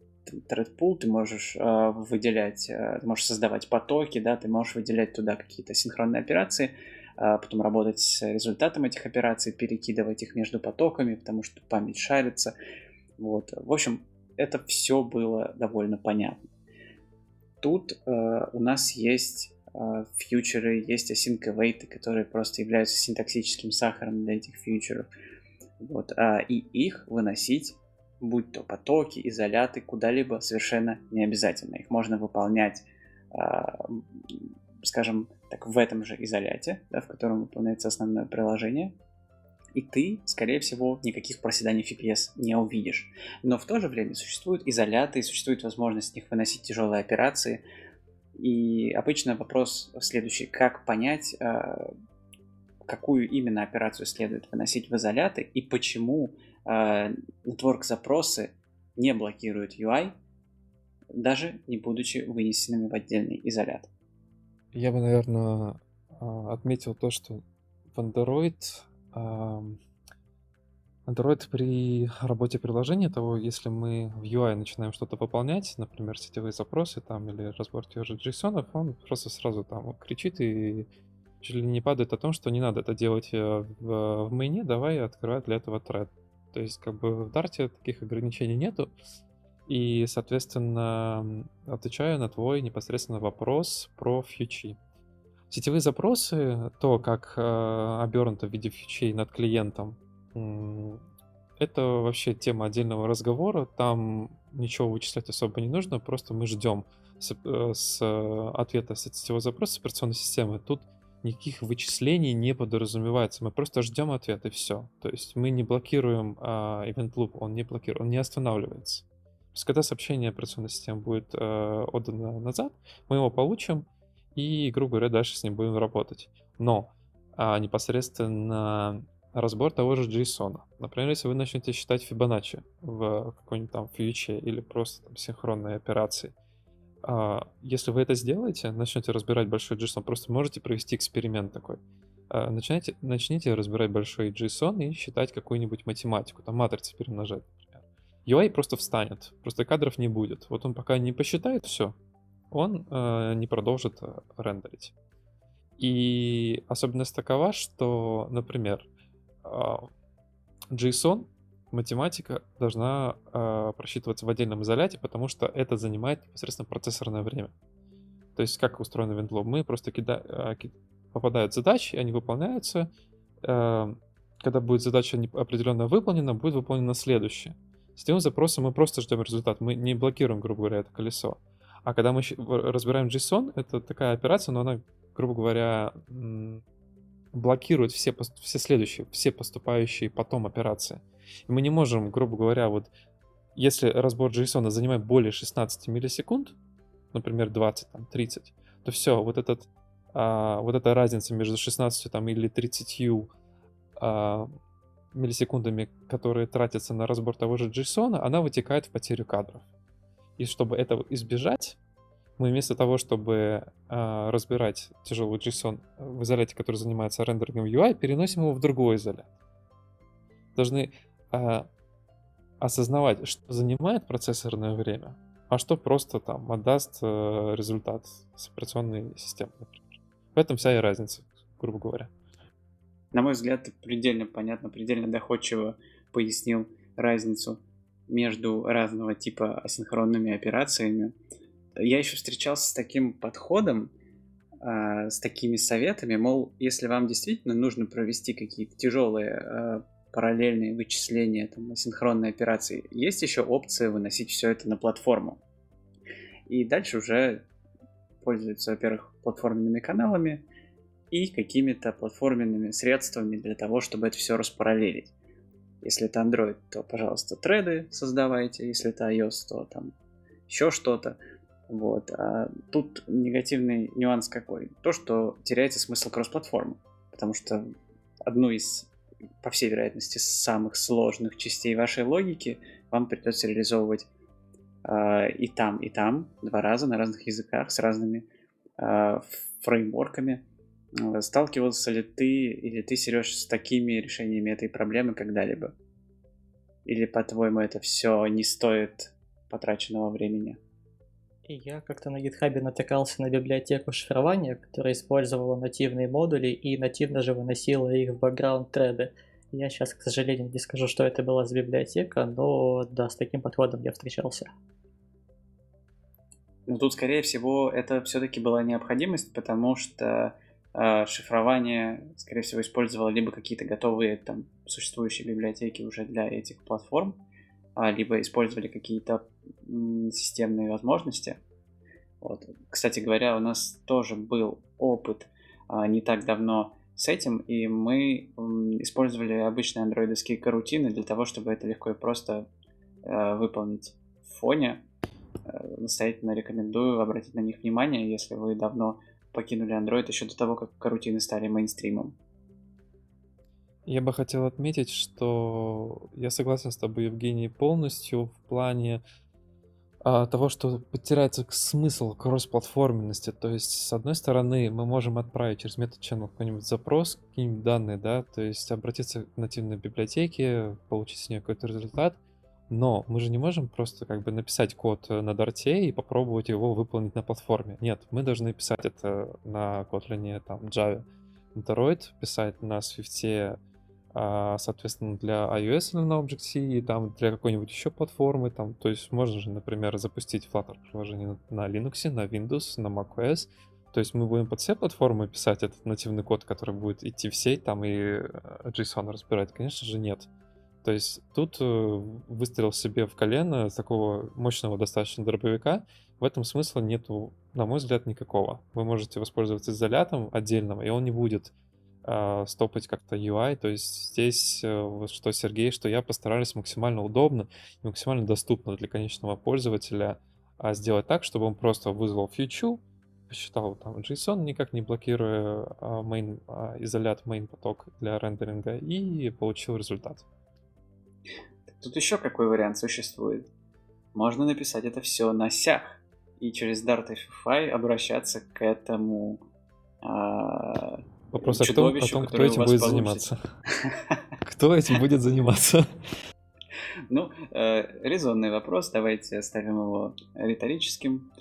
thread pool, ты можешь э, выделять, э, ты можешь создавать потоки, да, ты можешь выделять туда какие-то синхронные операции, э, потом работать с результатом этих операций, перекидывать их между потоками, потому что память шарится. Вот. В общем, это все было довольно понятно. Тут э, у нас есть э, фьючеры, есть async await, которые просто являются синтаксическим сахаром для этих фьючеров. Вот, а, и их выносить будь то потоки, изоляты, куда-либо совершенно не обязательно. Их можно выполнять, а, скажем так, в этом же изоляте, да, в котором выполняется основное приложение, и ты, скорее всего, никаких проседаний FPS не увидишь. Но в то же время существуют изоляты, существует возможность с них выносить тяжелые операции. И обычно вопрос следующий. Как понять, а, какую именно операцию следует выносить в изоляты и почему а, запросы не блокируют UI, даже не будучи вынесенными в отдельный изолят. Я бы, наверное, а, отметил то, что в Android Android при работе приложения, того, если мы в UI начинаем что-то выполнять, например, сетевые запросы там или разбор тех же JSON, он просто сразу там кричит и чуть ли не падает о том, что не надо это делать э, в, в мейне, давай открывать для этого тред. То есть, как бы в Дарте таких ограничений нету. И, соответственно, отвечаю на твой непосредственно вопрос про фьючи. Сетевые запросы, то, как э, обернуто в виде фьючей над клиентом, это вообще тема отдельного разговора. Там ничего вычислять особо не нужно, просто мы ждем с, э, с ответа с сетевого запроса операционной системы. Тут никаких вычислений не подразумевается. Мы просто ждем ответ и все. То есть мы не блокируем а, event loop, он не блокирует, он не останавливается. То есть когда сообщение операционной системы будет э, отдано назад, мы его получим и, грубо говоря, дальше с ним будем работать. Но а, непосредственно разбор того же JSON. Например, если вы начнете считать Fibonacci в какой-нибудь там фьюче или просто там синхронной операции, а, если вы это сделаете, начнете разбирать большой JSON, просто можете провести эксперимент такой. А, начинайте, начните разбирать большой JSON и считать какую-нибудь математику, там матрицы перемножать, например. UI просто встанет, просто кадров не будет. Вот он пока не посчитает все, он э, не продолжит э, рендерить. И особенность такова, что, например, э, JSON математика должна э, просчитываться в отдельном изоляте, потому что это занимает непосредственно процессорное время. То есть как устроено виндло? Мы просто кида... Э, попадают задачи, они выполняются. Э, когда будет задача определенно выполнена, будет выполнена следующая. С тем запросом мы просто ждем результат. Мы не блокируем, грубо говоря, это колесо. А когда мы разбираем JSON, это такая операция, но она, грубо говоря, блокирует все, все следующие, все поступающие потом операции. И мы не можем, грубо говоря, вот если разбор JSON занимает более 16 миллисекунд, например, 20, там, 30, то все, вот, этот, а, вот эта разница между 16 там, или 30 а, миллисекундами, которые тратятся на разбор того же JSON, она вытекает в потерю кадров. И чтобы этого избежать, мы вместо того, чтобы э, разбирать тяжелый JSON в изоляте, который занимается рендерингом UI, переносим его в другой изолят. Должны э, осознавать, что занимает процессорное время, а что просто там отдаст э, результат с операционной системы, например. В этом вся и разница, грубо говоря. На мой взгляд, предельно понятно, предельно доходчиво пояснил разницу между разного типа асинхронными операциями. Я еще встречался с таким подходом, э, с такими советами, мол, если вам действительно нужно провести какие-то тяжелые э, параллельные вычисления, там, асинхронные операции, есть еще опция выносить все это на платформу. И дальше уже пользуются, во-первых, платформенными каналами и какими-то платформенными средствами для того, чтобы это все распараллелить. Если это Android, то, пожалуйста, треды создавайте. Если это iOS, то там еще что-то. Вот. А тут негативный нюанс какой? То, что теряется смысл кросс-платформы. Потому что одну из по всей вероятности, самых сложных частей вашей логики вам придется реализовывать э, и там, и там, два раза на разных языках с разными э, фреймворками. Сталкивался ли ты или ты, Сереж, с такими решениями этой проблемы когда-либо? Или, по-твоему, это все не стоит потраченного времени? Я как-то на GitHub натыкался на библиотеку шифрования, которая использовала нативные модули и нативно же выносила их в бэкграунд треды. Я сейчас, к сожалению, не скажу, что это была за библиотека, но да, с таким подходом я встречался. Ну тут, скорее всего, это все-таки была необходимость, потому что э, шифрование, скорее всего, использовало либо какие-то готовые там существующие библиотеки уже для этих платформ, а, либо использовали какие-то системные возможности. Вот. Кстати говоря, у нас тоже был опыт а, не так давно с этим, и мы использовали обычные андроидовские карутины для того, чтобы это легко и просто э, выполнить в фоне. Э, настоятельно рекомендую обратить на них внимание, если вы давно покинули Android еще до того, как карутины стали мейнстримом. Я бы хотел отметить, что я согласен с тобой, Евгений, полностью в плане а, того, что потеряется смысл кроссплатформенности. То есть, с одной стороны, мы можем отправить через channel какой-нибудь запрос, какие-нибудь данные, да, то есть обратиться к нативной библиотеке, получить с нее какой-то результат, но мы же не можем просто как бы написать код на дарте и попробовать его выполнить на платформе. Нет, мы должны писать это на Kotlin, там, Java. Android, писать на Swift а, соответственно, для iOS или на Object-C, и там для какой-нибудь еще платформы, там, то есть можно же, например, запустить Flutter приложение на Linux, на Windows, на macOS, то есть мы будем под все платформы писать этот нативный код, который будет идти в сеть там и э, JSON разбирать? Конечно же нет. То есть тут э, выстрелил себе в колено такого мощного достаточно дробовика, в этом смысла нету, на мой взгляд, никакого. Вы можете воспользоваться изолятом отдельным, и он не будет э, стопать как-то UI. То есть здесь, э, что Сергей, что я постарались максимально удобно и максимально доступно для конечного пользователя э, сделать так, чтобы он просто вызвал фьючу, посчитал там JSON, никак не блокируя э, main, э, изолят main поток для рендеринга и получил результат. Тут еще какой вариант существует? Можно написать это все на сях. и через Dartify обращаться к этому а, Вопрос о том, о том кто этим будет получится. заниматься. Кто этим будет заниматься? Ну, э, резонный вопрос, давайте оставим его риторическим.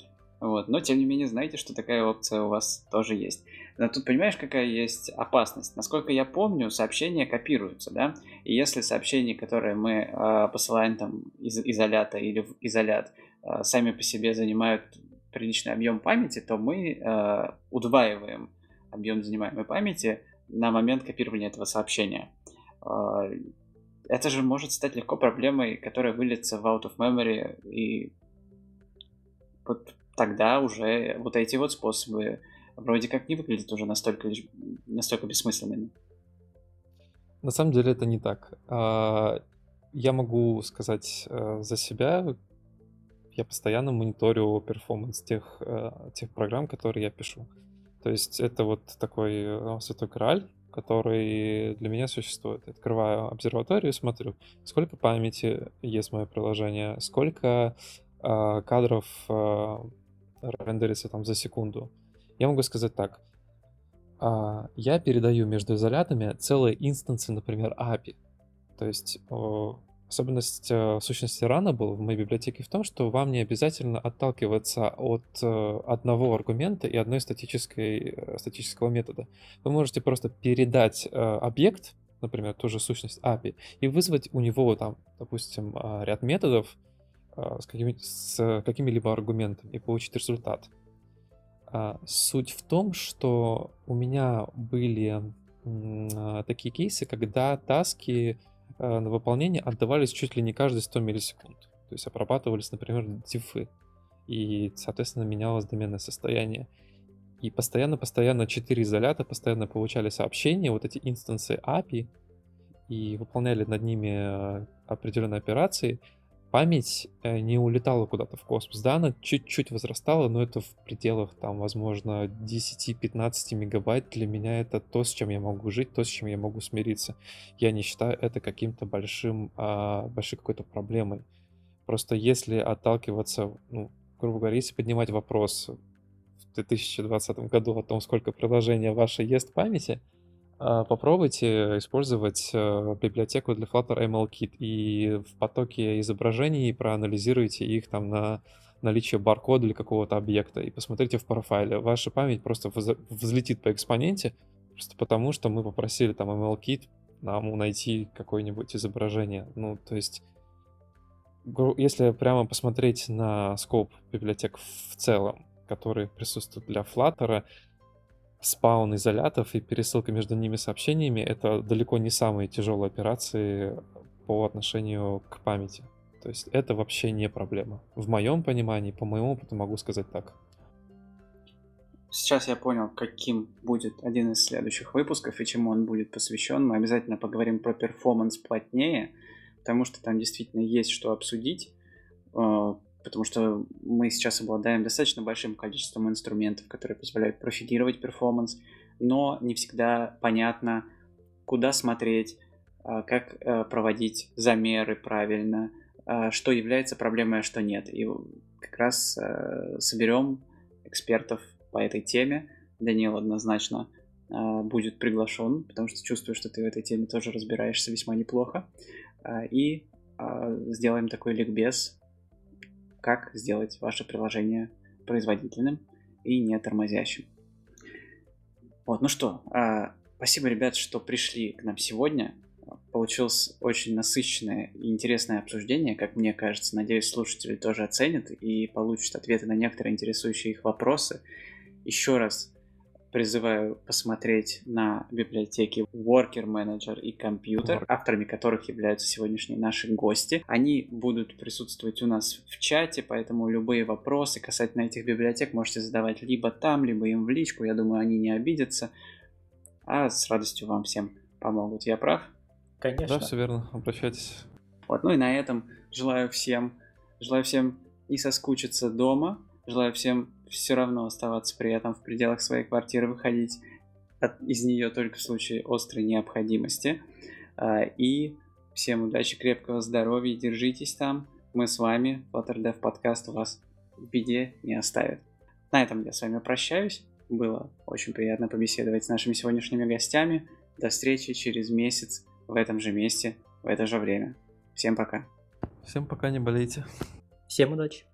Вот. Но, тем не менее, знаете, что такая опция у вас тоже есть. Но тут понимаешь, какая есть опасность? Насколько я помню, сообщения копируются, да? И если сообщения, которые мы э, посылаем там из изолята или в изолят, э, сами по себе занимают приличный объем памяти, то мы э, удваиваем объем занимаемой памяти на момент копирования этого сообщения. Э, это же может стать легко проблемой, которая выльется в out of memory, и вот тогда уже вот эти вот способы вроде как не выглядят уже настолько, настолько бессмысленными. На самом деле это не так. А, я могу сказать э, за себя, я постоянно мониторю перформанс тех, э, тех программ, которые я пишу. То есть это вот такой э, святой кораль, который для меня существует. Открываю обсерваторию смотрю, сколько памяти есть мое приложение, сколько кадров рендерится там за секунду. Я могу сказать так. А, я передаю между изолятами целые инстансы, например, API. То есть особенность э, сущности рана была в моей библиотеке в том, что вам не обязательно отталкиваться от э, одного аргумента и одной статической, э, статического метода. Вы можете просто передать объект, например, ту же сущность API, и вызвать у него там, допустим, ряд методов, с, какими, с какими-либо аргументами и получить результат. А, суть в том, что у меня были а, такие кейсы, когда таски на выполнение отдавались чуть ли не каждые 100 миллисекунд. То есть обрабатывались, например, дифы. И, соответственно, менялось доменное состояние. И постоянно-постоянно 4 изолята постоянно получали сообщения, вот эти инстансы API, и выполняли над ними определенные операции, память э, не улетала куда-то в космос. Да, она чуть-чуть возрастала, но это в пределах, там, возможно, 10-15 мегабайт. Для меня это то, с чем я могу жить, то, с чем я могу смириться. Я не считаю это каким-то большим, а, большой какой-то проблемой. Просто если отталкиваться, ну, грубо говоря, если поднимать вопрос в 2020 году о том, сколько приложения ваше ест памяти, попробуйте использовать э, библиотеку для Flutter MLKit и в потоке изображений проанализируйте их там на наличие баркода или какого-то объекта и посмотрите в профайле. Ваша память просто взлетит по экспоненте, просто потому что мы попросили там MLKit нам найти какое-нибудь изображение. Ну, то есть, если прямо посмотреть на скоп библиотек в целом, которые присутствуют для Flutter, spawn изолятов и пересылка между ними сообщениями — это далеко не самые тяжелые операции по отношению к памяти. То есть это вообще не проблема. В моем понимании, по моему опыту могу сказать так. Сейчас я понял, каким будет один из следующих выпусков и чему он будет посвящен. Мы обязательно поговорим про performance плотнее, потому что там действительно есть что обсудить. Потому что мы сейчас обладаем достаточно большим количеством инструментов, которые позволяют профилировать performance, но не всегда понятно, куда смотреть, а, как э, проводить замеры правильно, а, что является проблемой, а что нет. И как раз э, соберем экспертов по этой теме. Даниил однозначно а, будет приглашен, потому что чувствую, что ты в этой теме тоже разбираешься весьма неплохо. И сделаем такой ликбез как сделать ваше приложение производительным и не тормозящим. Вот, ну что, а, спасибо, ребят, что пришли к нам сегодня. Получилось очень насыщенное и интересное обсуждение, как мне кажется. Надеюсь, слушатели тоже оценят и получат ответы на некоторые интересующие их вопросы. Еще раз призываю посмотреть на библиотеки Worker Manager и Computer, авторами которых являются сегодняшние наши гости. Они будут присутствовать у нас в чате, поэтому любые вопросы касательно этих библиотек можете задавать либо там, либо им в личку. Я думаю, они не обидятся, а с радостью вам всем помогут. Я прав? Конечно. Да, все верно. Обращайтесь. Вот, ну и на этом желаю всем, желаю всем не соскучиться дома, желаю всем все равно оставаться при этом в пределах своей квартиры, выходить от, из нее только в случае острой необходимости. А, и всем удачи, крепкого здоровья, держитесь там. Мы с вами, Flutter Dev подкаст вас в беде не оставит. На этом я с вами прощаюсь. Было очень приятно побеседовать с нашими сегодняшними гостями. До встречи через месяц в этом же месте, в это же время. Всем пока. Всем пока, не болейте. Всем удачи!